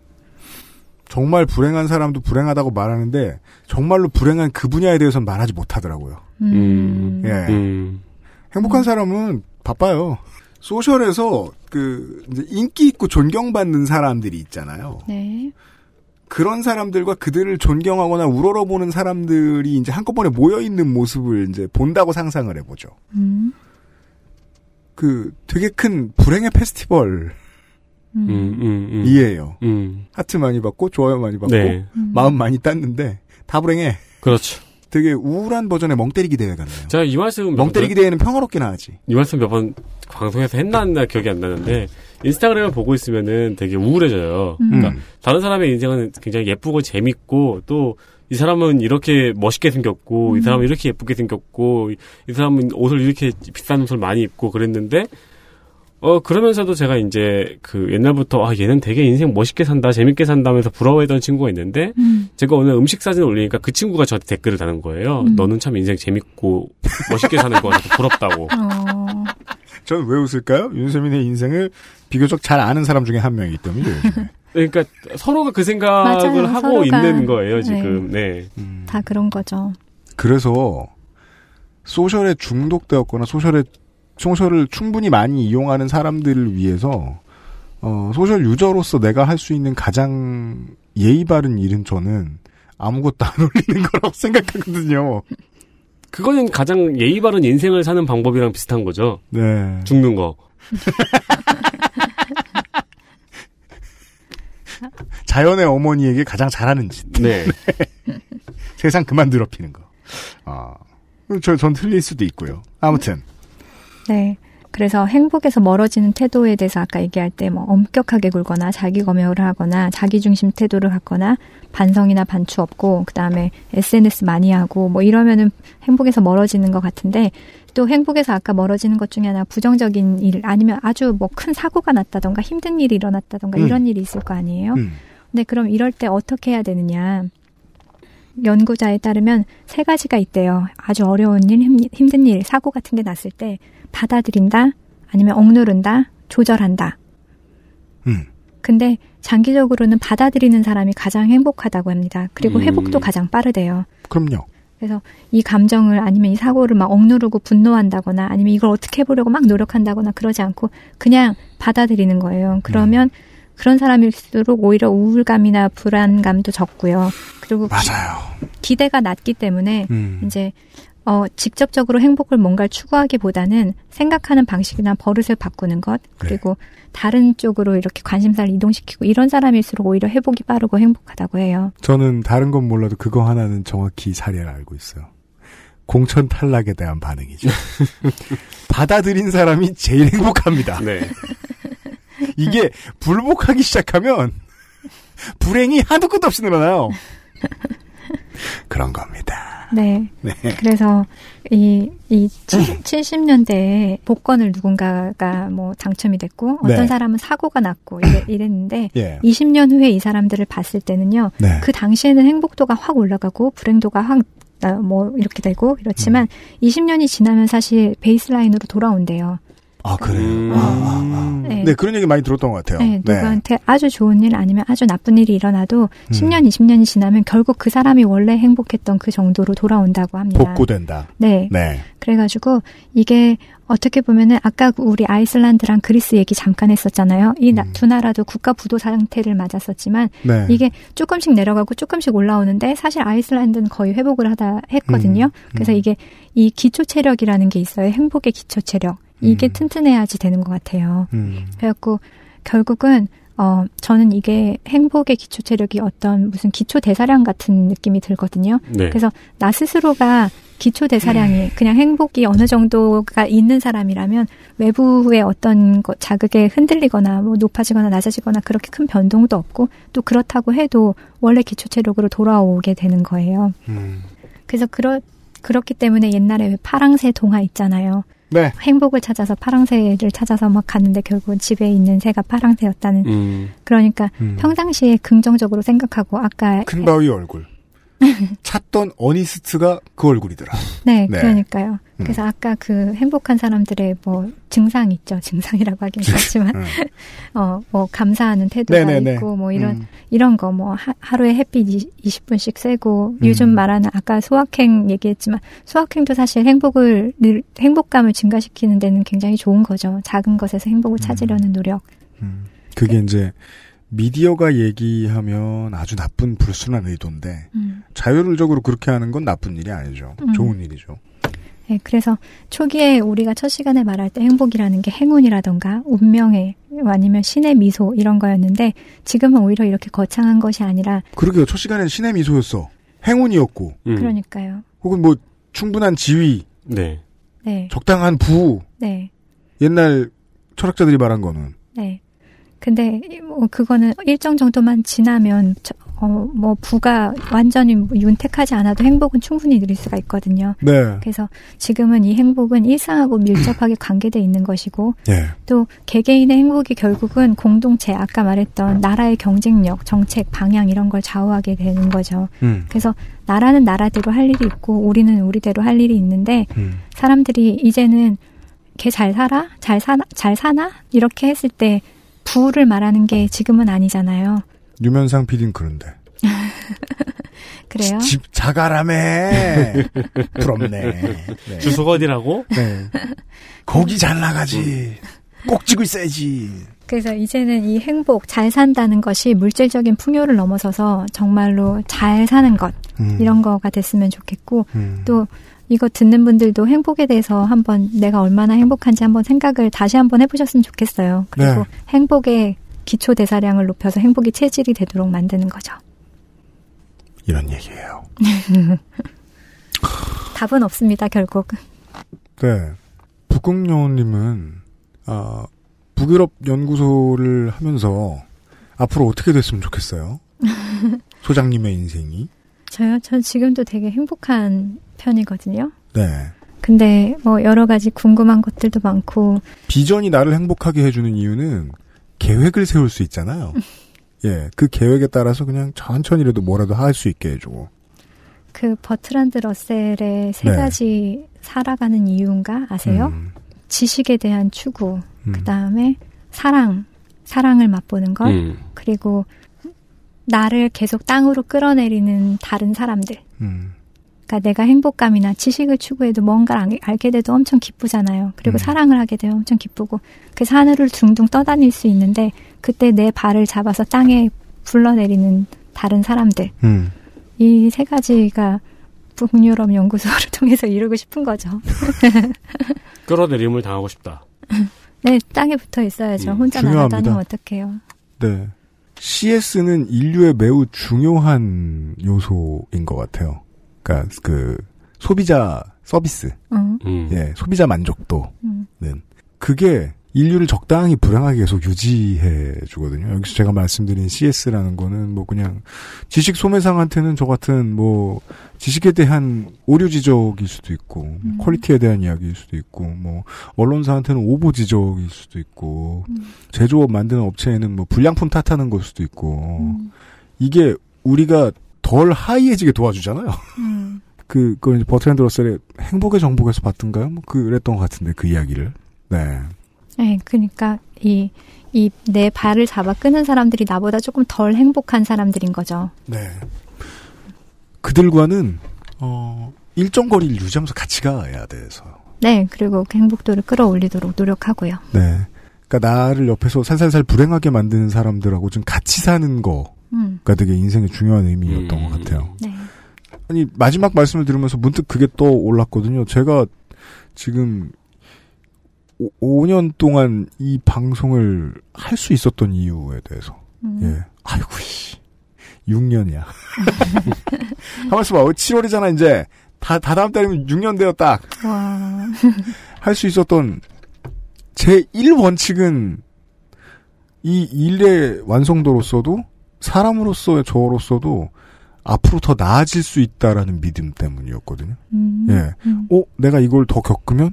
정말 불행한 사람도 불행하다고 말하는데, 정말로 불행한 그 분야에 대해서는 말하지 못하더라고요. 음. 예. 음. 행복한 사람은 바빠요. 소셜에서 그 이제 인기 있고 존경받는 사람들이 있잖아요. 네. 그런 사람들과 그들을 존경하거나 우러러보는 사람들이 이제 한꺼번에 모여 있는 모습을 이제 본다고 상상을 해보죠. 음. 그 되게 큰 불행의 페스티벌이에요. 음. 음, 음, 음. 음. 하트 많이 받고 좋아요 많이 받고 네. 음. 마음 많이 땄는데 다 불행해. 그렇죠. 되게 우울한 버전의 멍때리기 대회 같네요. 제가 이 말씀 멍때리기 대회는 평화롭게 나하지. 이 말씀 몇 번 방송에서 했나 안 했나 기억이 안 나는데 인스타그램을 보고 있으면은 되게 우울해져요. 음. 그러니까 다른 사람의 인생은 굉장히 예쁘고 재밌고 또 이 사람은 이렇게 멋있게 생겼고 이 사람은 이렇게 예쁘게 생겼고 이- 이 사람은 옷을 이렇게 비싼 옷을 많이 입고 그랬는데 어 그러면서도 제가 이제 그 옛날부터 아 얘는 되게 인생 멋있게 산다 재밌게 산다면서 부러워했던 친구가 있는데 음. 제가 오늘 음식 사진을 올리니까 그 친구가 저한테 댓글을 다는 거예요. 음. 너는 참 인생 재밌고 멋있게 사는 거 같아서 부럽다고. 어. 저는 왜 웃을까요? 윤세민의 인생을 비교적 잘 아는 사람 중에 한 명이기 때문이죠. 요즘에. 그러니까 서로가 그 생각을 맞아요. 하고 서로가. 있는 거예요 지금. 네. 음. 다 그런 거죠. 그래서 social에 중독되었거나 social에 social을 충분히 많이 이용하는 사람들을 위해서 어, social user로서 내가 할 수 있는 가장 예의 바른 일은 저는 아무것도 안 올리는 거라고 [laughs] 생각하거든요. 그거는 가장 예의 바른 인생을 사는 방법이랑 비슷한 거죠. 네. 죽는 거. [laughs] 자연의 어머니에게 가장 잘하는 짓. 네. [laughs] 세상 그만 더럽히는 거. 아, 저, 전 틀릴 수도 있고요. 아무튼. 네. 그래서 행복에서 멀어지는 태도에 대해서 아까 얘기할 때 뭐 엄격하게 굴거나 자기 검열을 하거나 자기 중심 태도를 갖거나 반성이나 반추 없고 그다음에 SNS 많이 하고 뭐 이러면은 행복에서 멀어지는 것 같은데 또 행복에서 아까 멀어지는 것 중에 하나 부정적인 일 아니면 아주 뭐 큰 사고가 났다던가 힘든 일이 일어났다던가 음. 이런 일이 있을 거 아니에요. 음. 근데 그럼 이럴 때 어떻게 해야 되느냐? 연구자에 따르면 세 가지가 있대요. 아주 어려운 일, 힘- 힘든 일, 사고 같은 게 났을 때 받아들인다, 아니면 억누른다, 조절한다. 음. 근데 장기적으로는 받아들이는 사람이 가장 행복하다고 합니다. 그리고 음. 회복도 가장 빠르대요. 그럼요. 그래서 이 감정을 아니면 이 사고를 막 억누르고 분노한다거나 아니면 이걸 어떻게 해보려고 막 노력한다거나 그러지 않고 그냥 받아들이는 거예요. 그러면 그런 사람일수록 오히려 우울감이나 불안감도 적고요. 그리고 맞아요. 기대가 낮기 때문에 음. 이제 어, 직접적으로 행복을 뭔가를 추구하기보다는 생각하는 방식이나 버릇을 바꾸는 것, 그리고 다른 쪽으로 이렇게 관심사를 이동시키고 이런 사람일수록 오히려 회복이 빠르고 행복하다고 해요. 저는 다른 건 몰라도 그거 하나는 정확히 사례를 알고 있어요. 공천 탈락에 대한 반응이죠. [laughs] 받아들인 사람이 제일 행복합니다. 네. [laughs] 이게 불복하기 시작하면 불행이 한두 끝도 없이 늘어나요. [laughs] 그런 겁니다. 네. 네. 그래서 이, 이 70 년대에 복권을 누군가가 뭐 당첨이 됐고 어떤 네. 사람은 사고가 났고 이래, 이랬는데 [laughs] 예. 20년 후에 이 사람들을 봤을 때는요. 네. 그 당시에는 행복도가 확 올라가고 불행도가 확 아, 뭐 이렇게 되고 이렇지만 20년이 지나면 사실 베이스라인으로 돌아온대요. 아, 그래요? 음. 아, 아, 아. 네. 네, 그런 얘기 많이 들었던 것 같아요. 네, 누구한테 아주 좋은 일 아니면 아주 나쁜 일이 일어나도 음. 10년, 20년이 지나면 결국 그 사람이 원래 행복했던 그 정도로 돌아온다고 합니다. 복구된다. 네. 네. 그래가지고 이게 어떻게 보면은 아까 우리 아이슬란드랑 그리스 얘기 잠깐 했었잖아요. 이두 나라도 국가 부도 상태를 맞았었지만 음. 네. 이게 조금씩 내려가고 조금씩 올라오는데 사실 아이슬란드는 거의 회복을 하다 했거든요. 음. 그래서 이게 이 기초 체력이라는 게 있어요. 행복의 기초 체력. 이게 튼튼해야지 되는 것 같아요. 음. 그래갖고 결국은 어 저는 이게 행복의 기초 체력이 어떤 무슨 기초 대사량 같은 느낌이 들거든요. 네. 그래서 나 스스로가 기초 대사량이 그냥 행복이 어느 정도가 있는 사람이라면 외부의 어떤 것 자극에 흔들리거나 뭐 높아지거나 낮아지거나 그렇게 큰 변동도 없고 또 그렇다고 해도 원래 기초 체력으로 돌아오게 되는 거예요. 음. 그래서 그러 그렇기 때문에 옛날에 왜 파랑새 동화 있잖아요. 네. 행복을 찾아서 파랑새를 찾아서 막 갔는데 결국은 집에 있는 새가 파랑새였다는. 음. 그러니까 음. 평상시에 긍정적으로 생각하고 아까 큰 바위 얼굴. [laughs] 찾던 어니스트가 그 얼굴이더라. 네, 네. 그러니까요. 음. 그래서 아까 그 행복한 사람들의 뭐 증상 있죠. 증상이라고 하긴 그렇지만 음. [laughs] 어, 뭐 감사하는 태도가 네네네. 있고 뭐 이런 음. 이런 거 뭐 하루에 햇빛 20, 분씩 쐬고 음. 요즘 말하는 아까 소확행 얘기했지만 소확행도 사실 행복을 늘- 행복감을 증가시키는 데는 굉장히 좋은 거죠. 작은 것에서 행복을 음. 찾으려는 노력. 그게 이제 미디어가 얘기하면 아주 나쁜 불순한 의도인데 음. 자율적으로 그렇게 하는 건 나쁜 일이 아니죠. 음. 좋은 일이죠. 네, 그래서 초기에 우리가 첫 시간에 말할 때 행복이라는 게 행운이라던가 운명의 아니면 신의 미소 이런 거였는데 지금은 오히려 이렇게 거창한 것이 아니라 그러게요. 첫 시간엔 신의 미소였어. 행운이었고. 그러니까요. 혹은 뭐 충분한 지위, 네. 네. 적당한 부. 네. 옛날 철학자들이 말한 거는 네. 근데 뭐 그거는 일정 정도만 지나면 저- 어, 뭐 부가 완전히 뭐 윤택하지 않아도 행복은 충분히 누릴 수가 있거든요. 네. 그래서 지금은 이 행복은 일상하고 밀접하게 관계돼 있는 것이고 예. 또 개개인의 행복이 결국은 공동체 아까 말했던 나라의 경쟁력, 정책, 방향 이런 걸 좌우하게 되는 거죠. 음. 그래서 나라는 나라대로 할 일이 있고 우리는 우리대로 할 일이 있는데 음. 사람들이 이제는 걔 잘 살아? 잘 사나? 잘 사나? 이렇게 했을 때 부를 말하는 게 지금은 아니잖아요. 유면상 PD는 그런데. [laughs] 그래요? 집 자가라매. [laughs] 부럽네. 네. 주소가 어디라고? 네. 거기 잘 나가지. 꼭 지고 있어야지. 그래서 이제는 이 행복, 잘 산다는 것이 물질적인 풍요를 넘어서서 정말로 잘 사는 것, 음. 이런 거가 됐으면 좋겠고, 음. 또 이거 듣는 분들도 행복에 대해서 한번 내가 얼마나 행복한지 한번 생각을 다시 한번 해보셨으면 좋겠어요. 그리고 네. 행복의 기초 대사량을 높여서 행복이 체질이 되도록 만드는 거죠. 이런 얘기예요. [laughs] 답은 없습니다, 결국. 네. 북극여우님은 아, 북유럽 연구소를 하면서 앞으로 어떻게 됐으면 좋겠어요? [laughs] 소장님의 인생이. 저요? 전 지금도 되게 행복한 편이거든요. 네. 근데 뭐 여러 가지 궁금한 것들도 많고 비전이 나를 행복하게 해주는 이유는 계획을 세울 수 있잖아요. 예, 그 계획에 따라서 그냥 천천히라도 뭐라도 할 수 있게 해주고. 그 버트란드 러셀의 세 네. 가지 살아가는 이유인가 아세요? 음, 지식에 대한 추구, 음. 그 다음에 사랑, 사랑을 맛보는 것, 음. 그리고 나를 계속 땅으로 끌어내리는 다른 사람들. 음, 그러니까 내가 행복감이나 지식을 추구해도 뭔가를 알- 알게 돼도 엄청 기쁘잖아요. 그리고 음. 사랑을 하게 되면 엄청 기쁘고 그 하늘을 둥둥 떠다닐 수 있는데 그때 내 발을 잡아서 땅에 불러내리는 다른 사람들. 음. 이세 가지가 북유럽 연구소를 [laughs] 통해서 이루고 싶은 거죠. [laughs] 끌어내림을 당하고 싶다. 네, 땅에 붙어 있어야죠. 음, 혼자. 날아다니면 어떡해요. 네. CS는 인류의 매우 중요한 요소인 것 같아요. 그러니까 그 소비자 서비스, 응. 음. 예, 소비자 만족도는 음. 그게 인류를 적당히 불행하게 계속 유지해 주거든요. 여기서 제가 말씀드린 CS라는 거는 뭐 그냥 지식 소매상한테는 저 같은 뭐 지식에 대한 오류 지적일 수도 있고 음. quality에 대한 이야기일 수도 있고 뭐 언론사한테는 오보 지적일 수도 있고 음. 제조업 만드는 업체에는 뭐 불량품 탓하는 걸 수도 있고 음. 이게 우리가 덜 high해지게 도와주잖아요. 음. [laughs] 그, 그, 버트랜드 러셀의 행복의 정복에서 봤던가요? 뭐, 그랬던 것 같은데, 그 이야기를. 네. 네, 그러니까 이 이 내 발을 잡아 끄는 사람들이 나보다 조금 덜 행복한 사람들인 거죠. 네. 그들과는, 어, 일정 거리를 유지하면서 같이 가야 돼서. 네, 그리고 그 행복도를 끌어올리도록 노력하고요. 네. 그니까 나를 옆에서 살살살 불행하게 만드는 사람들하고 좀 같이 사는 거 가 음. 되게 인생의 중요한 의미였던 것 같아요. 네. 아니, 마지막 말씀을 들으면서 문득 그게 떠올랐거든요. 제가 지금 5, 년 동안 이 방송을 할 수 있었던 이유에 대해서. 음. 예. 아이고, 씨. 6년이야. 가만있어 봐. 7월이잖아, 이제. 다, 다 다음 달이면 6년 되어 딱. 와. [laughs] 할수 있었던 제 1원칙은 이 일의 완성도로서도 사람으로서의 저로서도 앞으로 더 나아질 수 있다라는 믿음 때문이었거든요. 음. 예. 음. 어, 내가 이걸 더 겪으면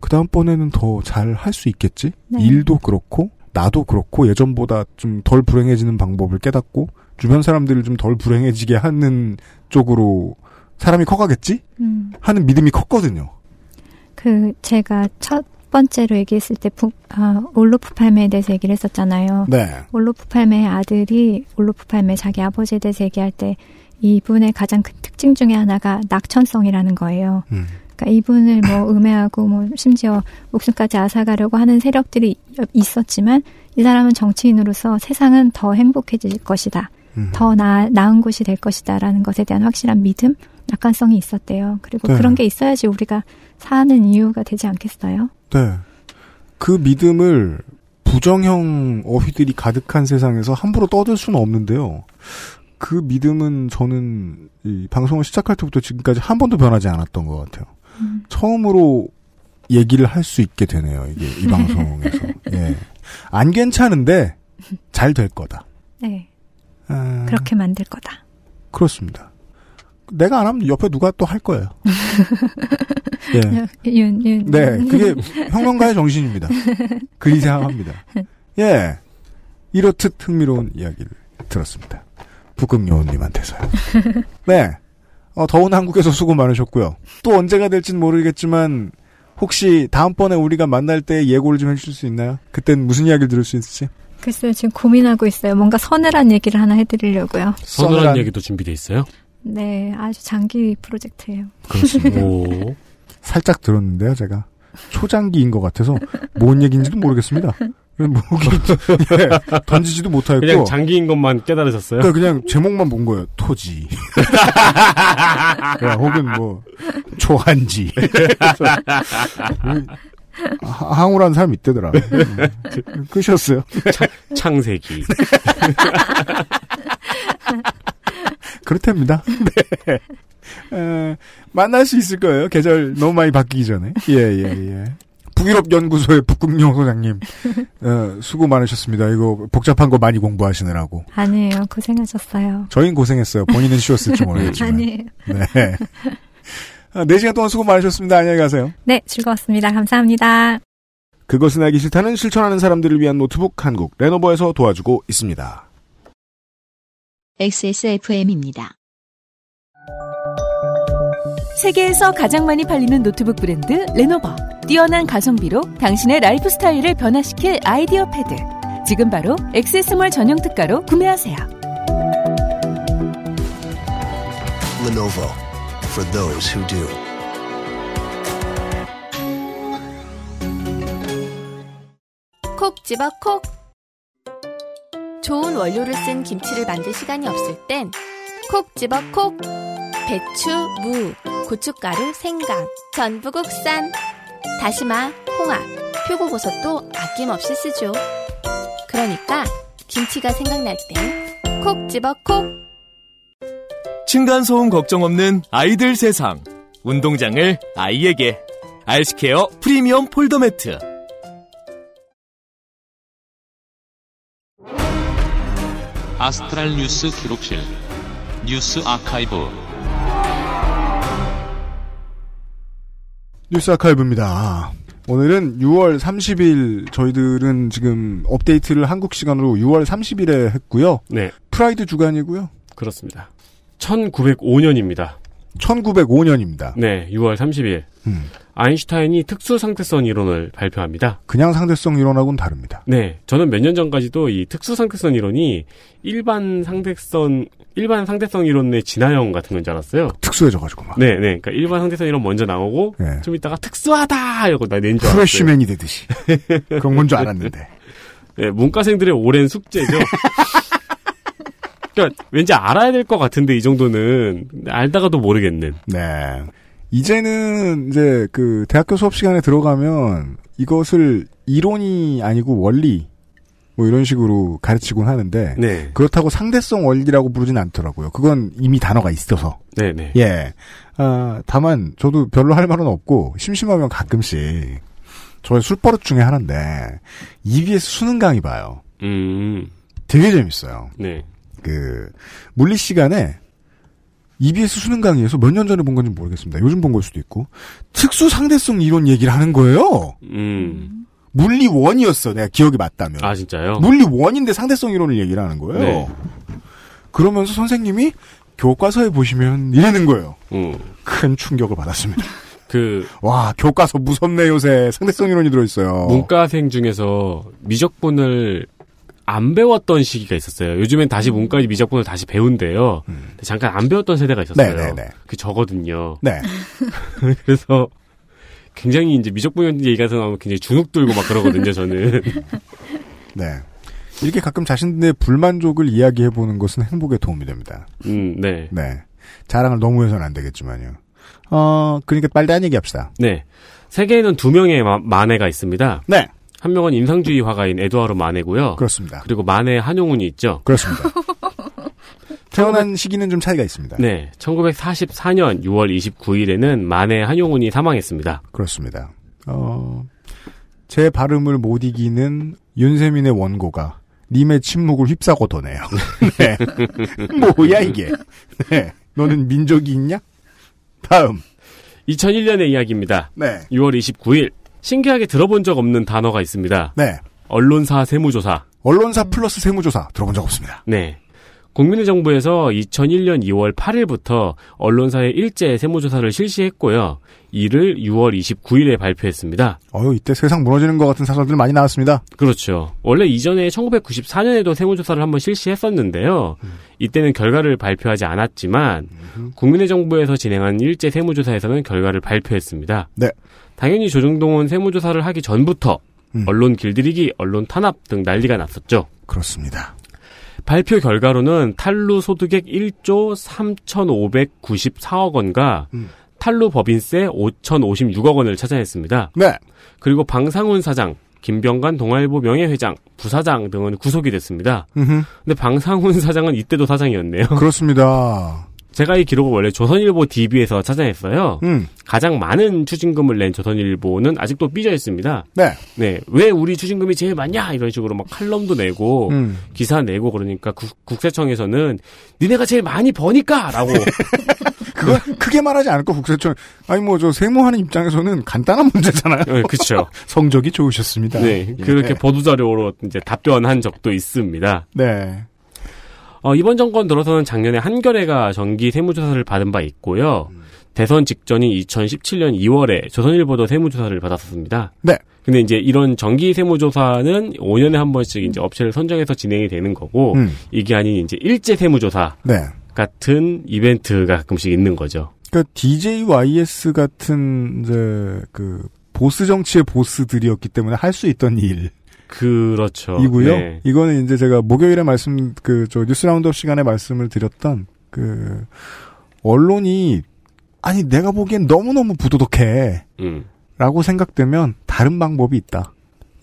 그 다음번에는 더 잘 할 수 있겠지? 네. 일도 그렇고 나도 그렇고 예전보다 좀 덜 불행해지는 방법을 깨닫고 주변 사람들을 좀 덜 불행해지게 하는 쪽으로 사람이 커가겠지? 음. 하는 믿음이 컸거든요. 그 제가 첫 번째로 얘기했을 때 부, 아, 올로프 팔메에 대해서 얘기를 했었잖아요. 네. 올로프 팔메의 아들이 올로프 팔메 자기 아버지에 대해서 얘기할 때 이분의 가장 큰 특징 중에 하나가 낙천성이라는 거예요. 음. 그러니까 이분을 뭐 [laughs] 음해하고 뭐 심지어 목숨까지 앗아가려고 하는 세력들이 있었지만 이 사람은 정치인으로서 세상은 더 행복해질 것이다. 음. 더 나, 나은 곳이 될 것이다라는 것에 대한 확실한 믿음, 낙관성이 있었대요. 그리고 네. 그런 게 있어야지 우리가 사는 이유가 되지 않겠어요? 네. 그 믿음을 부정형 어휘들이 가득한 세상에서 함부로 떠들 수는 없는데요. 그 믿음은 저는 이 방송을 시작할 때부터 지금까지 한 번도 변하지 않았던 것 같아요. 음. 처음으로 얘기를 할 수 있게 되네요. 이게 이 방송에서. [laughs] 예. 안 괜찮은데 잘 될 거다. 네. 아, 그렇게 만들 거다. 그렇습니다. 내가 안 하면 옆에 누가 또 할 거예요. [laughs] 예. 윤, 윤. 네, 그게 혁명가의 정신입니다. 그리 생각합니다. 예. 이렇듯 흥미로운 이야기를 들었습니다. 북극여우님한테서요. 네. 어, 더운 한국에서 수고 많으셨고요. 또 언제가 될진 모르겠지만, 혹시 다음번에 우리가 만날 때 예고를 좀 해주실 수 있나요? 그땐 무슨 이야기를 들을 수 있을지? 글쎄요, 지금 고민하고 있어요. 뭔가 서늘한 얘기를 하나 해드리려고요. 서늘한 얘기도 준비돼 있어요? 네, 아주 장기 프로젝트예요. 그렇습니다. [laughs] 오. 살짝 들었는데요, 제가. 초장기인 것 같아서 뭔 얘기인지도 모르겠습니다. 목이 예, [laughs] 던지지도 못하고 그냥 장기인 것만 깨달으셨어요? 그러니까 그냥 제목만 본 거예요. 토지. [laughs] 야, 혹은 뭐 초한지. 하- 항우라는 사람이 있대더라. 음, 끄셨어요. 창, 세기 그렇답니다. [laughs] 네. 에, 만날 수 있을 거예요. 계절 너무 많이 바뀌기 전에. 예, 예, 예. 북유럽 연구소의 북극용 소장님, 어, 수고 많으셨습니다. 이거 복잡한 거 많이 공부하시느라고. 아니에요. 고생하셨어요. 저희는 고생했어요. 본인은 쉬었을지 모르겠지만. 아니에요. 네. 아, 4시간 동안 수고 많으셨습니다. 안녕히 가세요. 네, 즐거웠습니다. 감사합니다. 그것은 알기 싫다는 실천하는 사람들을 위한 노트북 한국 레노버에서 도와주고 있습니다. XSFM입니다. 세계에서 가장 많이 팔리는 노트북 브랜드 레노버. 뛰어난 가성비로 당신의 라이프 스타일을 변화시킬 아이디어 패드. 지금 바로 액세스몰 전용 특가로 구매하세요. Lenovo for those who do. 콕 집어 콕. 좋은 원료를 쓴 김치를 만들 시간이 없을 땐 콕 집어 콕. 배추, 무, 고춧가루, 생강, 전부 국산. 다시마, 홍합, 표고버섯도 아낌없이 쓰죠. 그러니까 김치가 생각날 땐 콕 집어 콕. 층간소음 걱정 없는 아이들 세상. 운동장을 아이에게. 알스케어 프리미엄 폴더 매트. 아스트랄 뉴스 기록실 뉴스 아카이브 뉴스 아카이브입니다. 오늘은 6월 30일 저희들은 지금 업데이트를 한국 시간으로 6월 30일에 했고요. 네. 프라이드 주간이고요. 그렇습니다. 1905년입니다. 1905년입니다. 네, 6월 30일. 음. 아인슈타인이 특수 상대성 이론을 발표합니다. 그냥 상대성 이론하고는 다릅니다. 네, 저는 몇 년 전까지도 이 특수 상대성 이론이 일반 상대성 일반 상대성 이론의 진화형 같은 건 줄 알았어요. 특수해져가지고 막. 네, 네. 그러니까 일반 상대성 이론 먼저 나오고 네. 좀 이따가 특수하다 이러고 나 낸줄 알았어요. 프레쉬맨이 되듯이. [laughs] 그런 건 줄 알았는데. 네, 문과생들의 오랜 숙제죠. [laughs] 그러니까 왠지 알아야 될 것 같은데 이 정도는 알다가도 모르겠는. 네. 이제는 이제 그 대학교 수업 시간에 들어가면 이것을 이론이 아니고 원리 뭐 이런 식으로 가르치곤 하는데 네. 그렇다고 상대성 원리라고 부르진 않더라고요. 그건 이미 단어가 있어서. 네, 네. 예. 아, 다만 저도 별로 할 말은 없고 심심하면 가끔씩 저의 술버릇 중에 하나인데 EBS 수능 강의 봐요. 음. 되게 재밌어요. 네. 그 물리 시간에 EBS 수능 강의에서 몇 년 전에 본 건지 모르겠습니다. 요즘 본 걸 수도 있고 특수 상대성 이론 얘기를 하는 거예요. 음. 물리 원이었어. 내가 기억이 맞다면. 아, 진짜요? 물리 원인데 상대성 이론을 얘기를 하는 거예요. 네. 그러면서 선생님이 교과서에 보시면 이러는 거예요. 음. 큰 충격을 받았습니다. [laughs] 그 와 교과서 무섭네 요새 상대성 이론이 들어있어요. 문과생 중에서 미적분을 안 배웠던 시기가 있었어요. 요즘엔 다시 문과 미적분을 다시 배운대요. 근데 잠깐 안 배웠던 세대가 있었어요. 음. 네네네. 그 저거든요. 네. [laughs] 그래서 굉장히 이제 미적분 얘기가 나오면 굉장히 주눅 들고 막 그러거든요, 저는. [laughs] 네. 이렇게 가끔 자신들의 불만족을 이야기해 보는 것은 행복에 도움이 됩니다. 음, 네. 네. 자랑을 너무 해서는 안 되겠지만요. 어, 그러니까 빨리 딴 얘기 합시다. 네. 세계에는 두 명의 마, 마네가 있습니다. 네. 한 명은 인상주의 화가인 에드와르 마네고요. 그렇습니다. 그리고 마네 한용운이 있죠. 그렇습니다. [laughs] 태어난 시기는 좀 차이가 있습니다. 네. 1944년 6월 29일에는 마네 한용운이 사망했습니다. 그렇습니다. 어, 제 발음을 못 이기는 윤세민의 원고가 님의 침묵을 휩싸고 도네요. [laughs] 네. [laughs] 뭐야 이게. 네. 너는 민족이 있냐? 다음. 2001년의 이야기입니다. 네. 6월 29일. 신기하게 들어본 적 없는 단어가 있습니다. 네. 언론사 세무조사. 언론사 플러스 세무조사 들어본 적 없습니다. 네. 국민의 정부에서 2001년 2월 8일부터 언론사의 일제 세무조사를 실시했고요. 이를 6월 29일에 발표했습니다. 어유 이때 세상 무너지는 것 같은 사설들 많이 나왔습니다. 그렇죠. 원래 이전에 1994년에도 세무조사를 한번 실시했었는데요. 이때는 결과를 발표하지 않았지만 국민의 정부에서 진행한 일제 세무조사에서는 결과를 발표했습니다. 네. 당연히 조정동은 세무조사를 하기 전부터 음. 언론 길들이기, 언론 탄압 등 난리가 났었죠. 그렇습니다. 발표 결과로는 탈루 소득액 1조 3,594억 원과 음. 탈루 법인세 5,056억 원을 찾아냈습니다. 네. 그리고 방상훈 사장, 김병관 동아일보 명예회장, 부사장 등은 구속이 됐습니다. 음흠. 근데 방상훈 사장은 이때도 사장이었네요. 그렇습니다. 제가 이 기록을 원래 조선일보 DB에서 찾아냈어요. 음. 가장 많은 추징금을 낸 조선일보는 아직도 삐져 있습니다. 네. 네. 왜 우리 추징금이 제일 많냐? 이런 식으로 막 칼럼도 내고, 음. 기사 내고 그러니까 국, 국세청에서는 니네가 제일 많이 버니까! 라고. [laughs] 그거 크게 말하지 않을 거 국세청. 아니 뭐 저 세무하는 입장에서는 간단한 문제잖아요. 네, 그쵸. [laughs] 성적이 좋으셨습니다. 네. 예. 그렇게 보도자료로 이제 답변한 적도 있습니다. 네. 어, 이번 정권 들어서는 작년에 한겨레가 정기 세무조사를 받은 바 있고요. 대선 직전인 2017년 2월에 조선일보도 세무조사를 받았습니다. 네. 근데 이제 이런 정기 세무조사는 5년에 한 번씩 이제 업체를 선정해서 진행이 되는 거고, 음. 이게 아닌 이제 일제 세무조사 네. 같은 이벤트가 가끔씩 있는 거죠. 그러니까 DJYS 같은 이제 그 보스 정치의 보스들이었기 때문에 할 수 있던 일. 그렇죠. 이고요. 네. 이거는 이제 제가 목요일에 말씀 그 저 뉴스 roundup 시간에 말씀을 드렸던 그 언론이 아니 내가 보기엔 너무너무 부도덕해. 음. 라고 생각되면 다른 방법이 있다.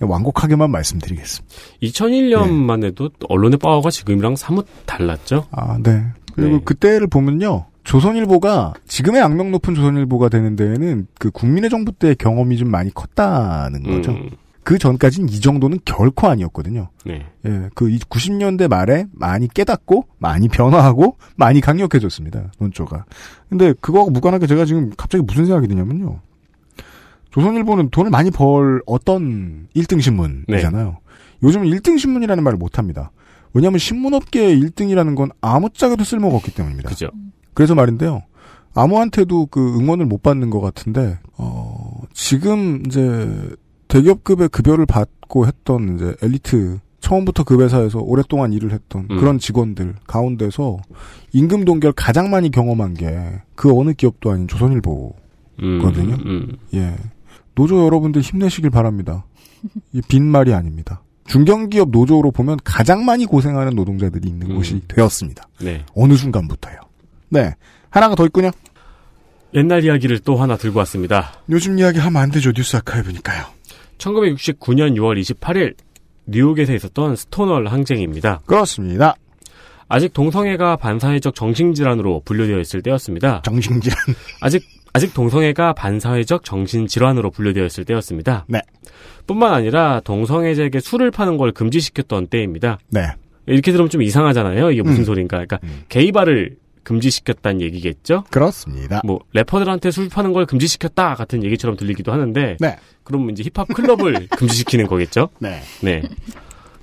완곡하게만 말씀드리겠습니다. 2001년만 해도 언론의 파워가 지금이랑 사뭇 달랐죠? 아, 네. 그리고 네. 그때를 보면요. 조선일보가 지금의 악명 높은 조선일보가 되는 데에는 그 국민의 정부 때의 경험이 좀 많이 컸다는 거죠. 음. 그 전까지는 이 정도는 결코 아니었거든요. 네. 예, 그 90년대 말에 많이 깨닫고 많이 변화하고 많이 강력해졌습니다. 논조가. 근데 그거하고 무관하게 제가 지금 갑자기 무슨 생각이 드냐면요. 조선일보는 돈을 많이 벌 어떤 1등 신문이잖아요. 요즘은 1등 신문이라는 말을 못 합니다. 왜냐하면 신문업계의 1등이라는 건 아무짝에도 쓸모가 없기 때문입니다. 그죠. 그래서 말인데요. 아무한테도 그 응원을 못 받는 것 같은데 어, 지금 이제 대기업급의 급여를 받고 했던 이제 엘리트 처음부터 그 회사에서 오랫동안 일을 했던 음. 그런 직원들 가운데서 임금 동결 가장 많이 경험한 게 그 어느 기업도 아닌 조선일보거든요. 음, 음. 예. 노조 여러분들 힘내시길 바랍니다. 이 빈말이 아닙니다. 중견기업 노조로 보면 가장 많이 고생하는 노동자들이 있는 음. 곳이 되었습니다. 네. 어느 순간부터요. 네. 하나가 더 있군요. 옛날 이야기를 또 하나 들고 왔습니다. 요즘 이야기 하면 안 되죠. 뉴스 아카이브니까요. 1969년 6월 28일 뉴욕에서 있었던 스톤월 항쟁입니다. 그렇습니다. 아직 동성애가 반사회적 정신질환으로 분류되어 있을 때였습니다. 정신질환. 아직 아직 동성애가 반사회적 정신질환으로 분류되어 있을 때였습니다. 네. 뿐만 아니라 동성애자에게 술을 파는 걸 금지시켰던 때입니다. 네. 이렇게 들으면 좀 이상하잖아요. 이게 무슨 음. 소린가? 그러니까 게이바를 금지시켰다는 얘기겠죠? 그렇습니다. 뭐 래퍼들한테 술 파는 걸 금지시켰다 같은 얘기처럼 들리기도 하는데 네. 그럼 이제 힙합 클럽을 [laughs] 금지시키는 거겠죠? 네. 네.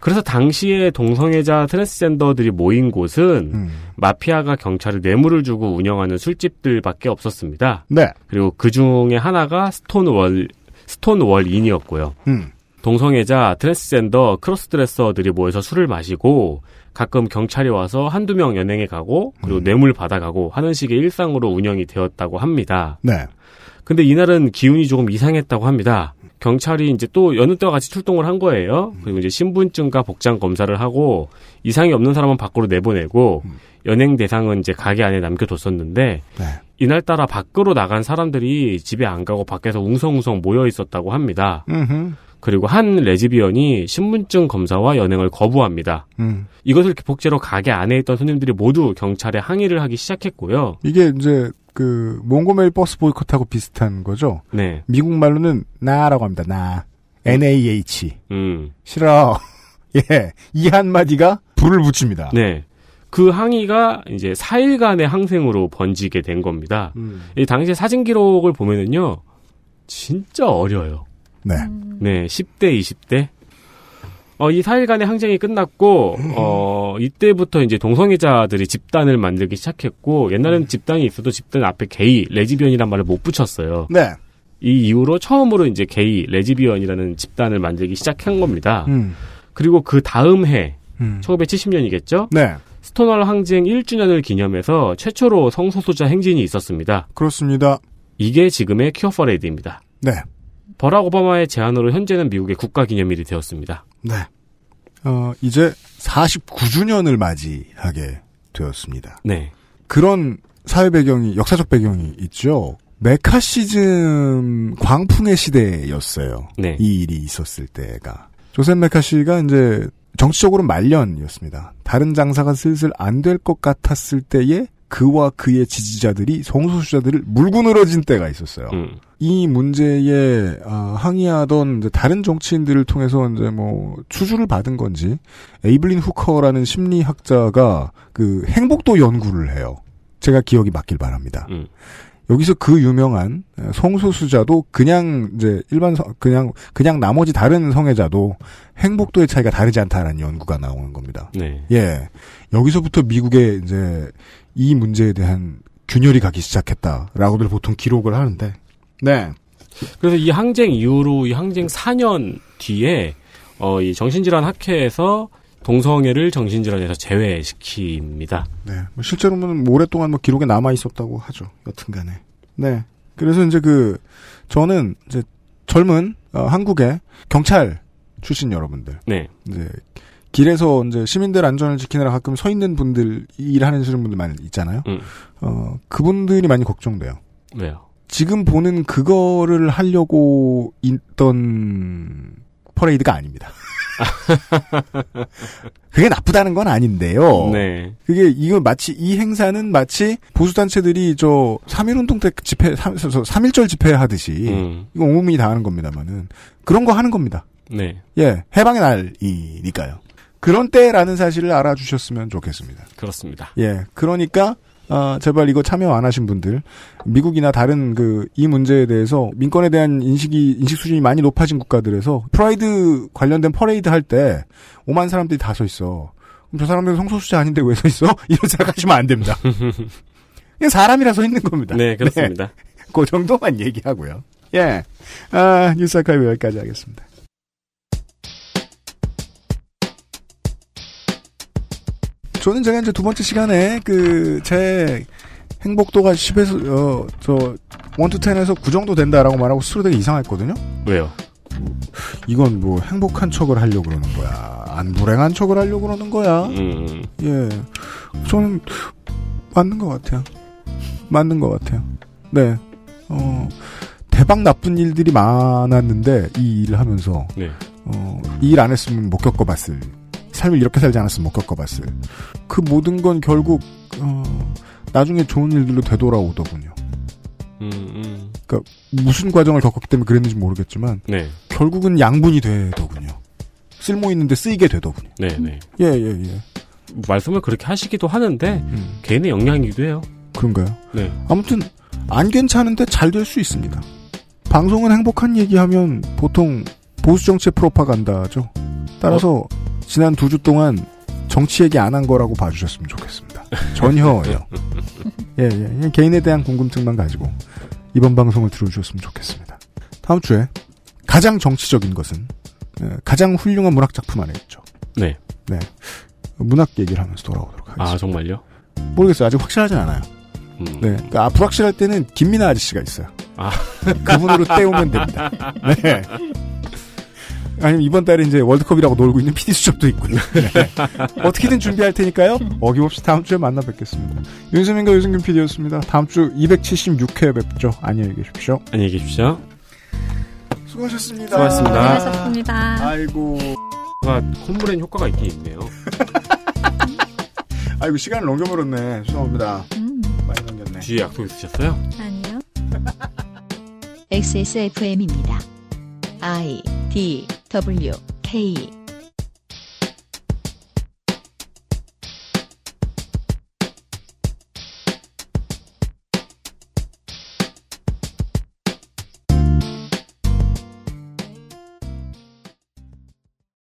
그래서 당시에 동성애자 트랜스젠더들이 모인 곳은 음. 마피아가 경찰에 뇌물을 주고 운영하는 술집들밖에 없었습니다. 네. 그리고 그 중에 하나가 스톤월 스톤월 인이었고요. 음. 동성애자, 트랜스젠더, crossdresser들이 모여서 술을 마시고 가끔 경찰이 와서 한두 명 연행해 가고 음. 그리고 뇌물 받아가고 하는 식의 일상으로 운영이 되었다고 합니다. 네. 근데 이날은 기운이 조금 이상했다고 합니다. 경찰이 이제 또 여느 때와 같이 출동을 한 거예요. 그리고 이제 신분증과 복장 검사를 하고 이상이 없는 사람은 밖으로 내보내고 연행 대상은 이제 가게 안에 남겨뒀었는데 네. 이날 따라 밖으로 나간 사람들이 집에 안 가고 밖에서 웅성웅성 모여 있었다고 합니다. 음흠. 그리고 한 레즈비언이 신분증 검사와 연행을 거부합니다. 음. 이것을 기폭제로 가게 안에 있던 손님들이 모두 경찰에 항의를 하기 시작했고요. 이게 이제 그 몽고메일 버스 보이콧하고 비슷한 거죠. 네. 미국 말로는 나라고 합니다. 나. N-A-H. 음. 싫어. [laughs] 예. 이 한마디가 불을 붙입니다. 네. 그 항의가 이제 4일간의 항생으로 번지게 된 겁니다. 음. 이 당시 사진 기록을 보면은요, 진짜 어려요. 네. 네, 10대, 20대. 어, 이 4일간의 항쟁이 끝났고, 어, 이때부터 이제 동성애자들이 집단을 만들기 시작했고, 옛날에는 집단이 있어도 집단 앞에 게이, 레즈비언이란 말을 못 붙였어요. 네. 이 이후로 처음으로 이제 게이, 레즈비언이라는 집단을 만들기 시작한 겁니다. 음. 그리고 그 다음 해, 음. 1970년이겠죠? 네. 스톤월 항쟁 1주년을 기념해서 최초로 성소수자 행진이 있었습니다. 그렇습니다. 이게 지금의 퀴어 퍼레이드입니다. 네. 버락 오바마의 제안으로 현재는 미국의 국가기념일이 되었습니다. 네. 어, 이제 49주년을 맞이하게 되었습니다. 네. 그런 사회 배경이, 역사적 배경이 있죠. 매카시즘 광풍의 시대였어요. 네. 이 일이 있었을 때가. 조셉 매카시가 이제 정치적으로 말년이었습니다. 다른 장사가 슬슬 안 될 것 같았을 때에 그와 그의 지지자들이 성소수자들을 물고 늘어진 때가 있었어요. 음. 이 문제에 아, 항의하던 다른 정치인들을 통해서 이제 뭐 사주를 받은 건지 에이블린 후커라는 심리학자가 그 행복도 연구를 해요. 제가 기억이 맞길 바랍니다. 음. 여기서 그 유명한 성소수자도 그냥 이제 일반 성, 그냥 그냥 나머지 다른 성애자도 행복도의 차이가 다르지 않다라는 연구가 나오는 겁니다. 네. 예. 여기서부터 미국에 이제 이 문제에 대한 균열이 가기 시작했다라고들 보통 기록을 하는데. 네. 그래서 이 항쟁 이후로 이 항쟁 4년 뒤에 어, 이 정신질환 학회에서 동성애를 정신질환에서 제외시킵니다. 네. 뭐 실제로는 오랫동안 뭐 기록에 남아 있었다고 하죠. 여튼간에. 네. 그래서 이제 그 저는 이제 젊은 어, 한국의 경찰 출신 여러분들. 네. 이제 길에서 이제 시민들 안전을 지키느라 가끔 서 있는 분들 일하는 분들 많이 있잖아요. 음. 어 그분들이 많이 걱정돼요. 왜요? 지금 보는 그거를 하려고 있던 퍼레이드가 아닙니다. [laughs] 그게 나쁘다는 건 아닌데요. 네. 그게 이거 마치 이 행사는 마치 보수 단체들이 저 3.1 운동 때 집회 3, 3.1절 집회 하듯이 음. 이거 온국민이 다 하는 겁니다만은 그런 거 하는 겁니다. 네. 예, 해방의 날이니까요. 그런 때라는 사실을 알아주셨으면 좋겠습니다. 그렇습니다. 예, 그러니까 아, 제발 이거 참여 안 하신 분들, 미국이나 다른 그, 이 문제에 대해서 민권에 대한 인식이, 인식 수준이 많이 높아진 국가들에서 프라이드 관련된 퍼레이드 할때 5만 사람들이 다 서 있어. 그럼 저 사람들은 성소수자 아닌데 왜 서 있어? [laughs] 이런 생각하시면 안 됩니다. 그냥 사람이라 서 있는 겁니다. 네, 그렇습니다. 네. 그 정도만 얘기하고요. 예. 아, 뉴스 아카이브 여기까지 하겠습니다. 저는 제가 이제 두 번째 시간에 그 제 행복도가 10에서 어 저 1 to 10에서 9 정도 된다라고 말하고 스스로 되게 이상했거든요. 왜요? 이건 뭐 행복한 척을 하려고 그러는 거야. 안 불행한 척을 하려고 그러는 거야. 음. 예. 저는 맞는 것 같아요. 맞는 것 같아요. 네. 어, 대박 나쁜 일들이 많았는데, 이 일을 하면서, 네. 어, 이 일 안 했으면 못 겪어봤을. 삶을 이렇게 살지 않았으면 못 겪어봤을. 그 모든 건 결국, 어, 나중에 좋은 일들로 되돌아오더군요. 음, 음. 그러니까 무슨 과정을 겪었기 때문에 그랬는지 모르겠지만, 네. 결국은 양분이 되더군요. 쓸모 있는데 쓰이게 되더군요. 네, 네. 예, 예, 예. 말씀을 그렇게 하시기도 하는데 음. 개인의 역량이기도 해요. 그런가요? 네. 아무튼 안 괜찮은데 잘 될 수 있습니다. 방송은 행복한 얘기하면 보통 보수 정치의 프로파간다죠. 따라서 지난 두 주 동안 정치 얘기 안 한 거라고 봐주셨으면 좋겠습니다. 전혀요. [laughs] 예, 예, 예. 개인에 대한 궁금증만 가지고 이번 방송을 들어주셨으면 좋겠습니다. 다음 주에 가장 정치적인 것은 예, 가장 훌륭한 문학 작품 안에 있죠. 네. 네. 문학 얘기를 하면서 돌아오도록 하겠습니다. 아, 정말요? 모르겠어요. 아직 확실하진 않아요. 음. 네. 그러니까 아, 불확실할 때는 김민아 아저씨가 있어요. 아. [laughs] 그분으로 때우면 됩니다. [laughs] 네. 아니면 이번 달에 이제 월드컵이라고 놀고 있는 PD 수첩도 있고요. [laughs] 네. [laughs] 어떻게든 준비할 테니까요. 어김없이 다음 주에 만나 뵙겠습니다. 윤수민과 유승균 PD였습니다. 다음 주 276회 뵙죠. 안녕히 계십시오. 안녕히 계십시오. 수고하셨습니다. 수고하셨습니다. 수고하셨습니다. 아이고. 가 콤브레인 효과가 있긴 있네요. [laughs] 아이고 시간을 넘겨버렸네. 죄송합니다. 음, 많이 넘겼네. 뒤에 약속 있으셨어요? 아니요. XSFM입니다. I D W K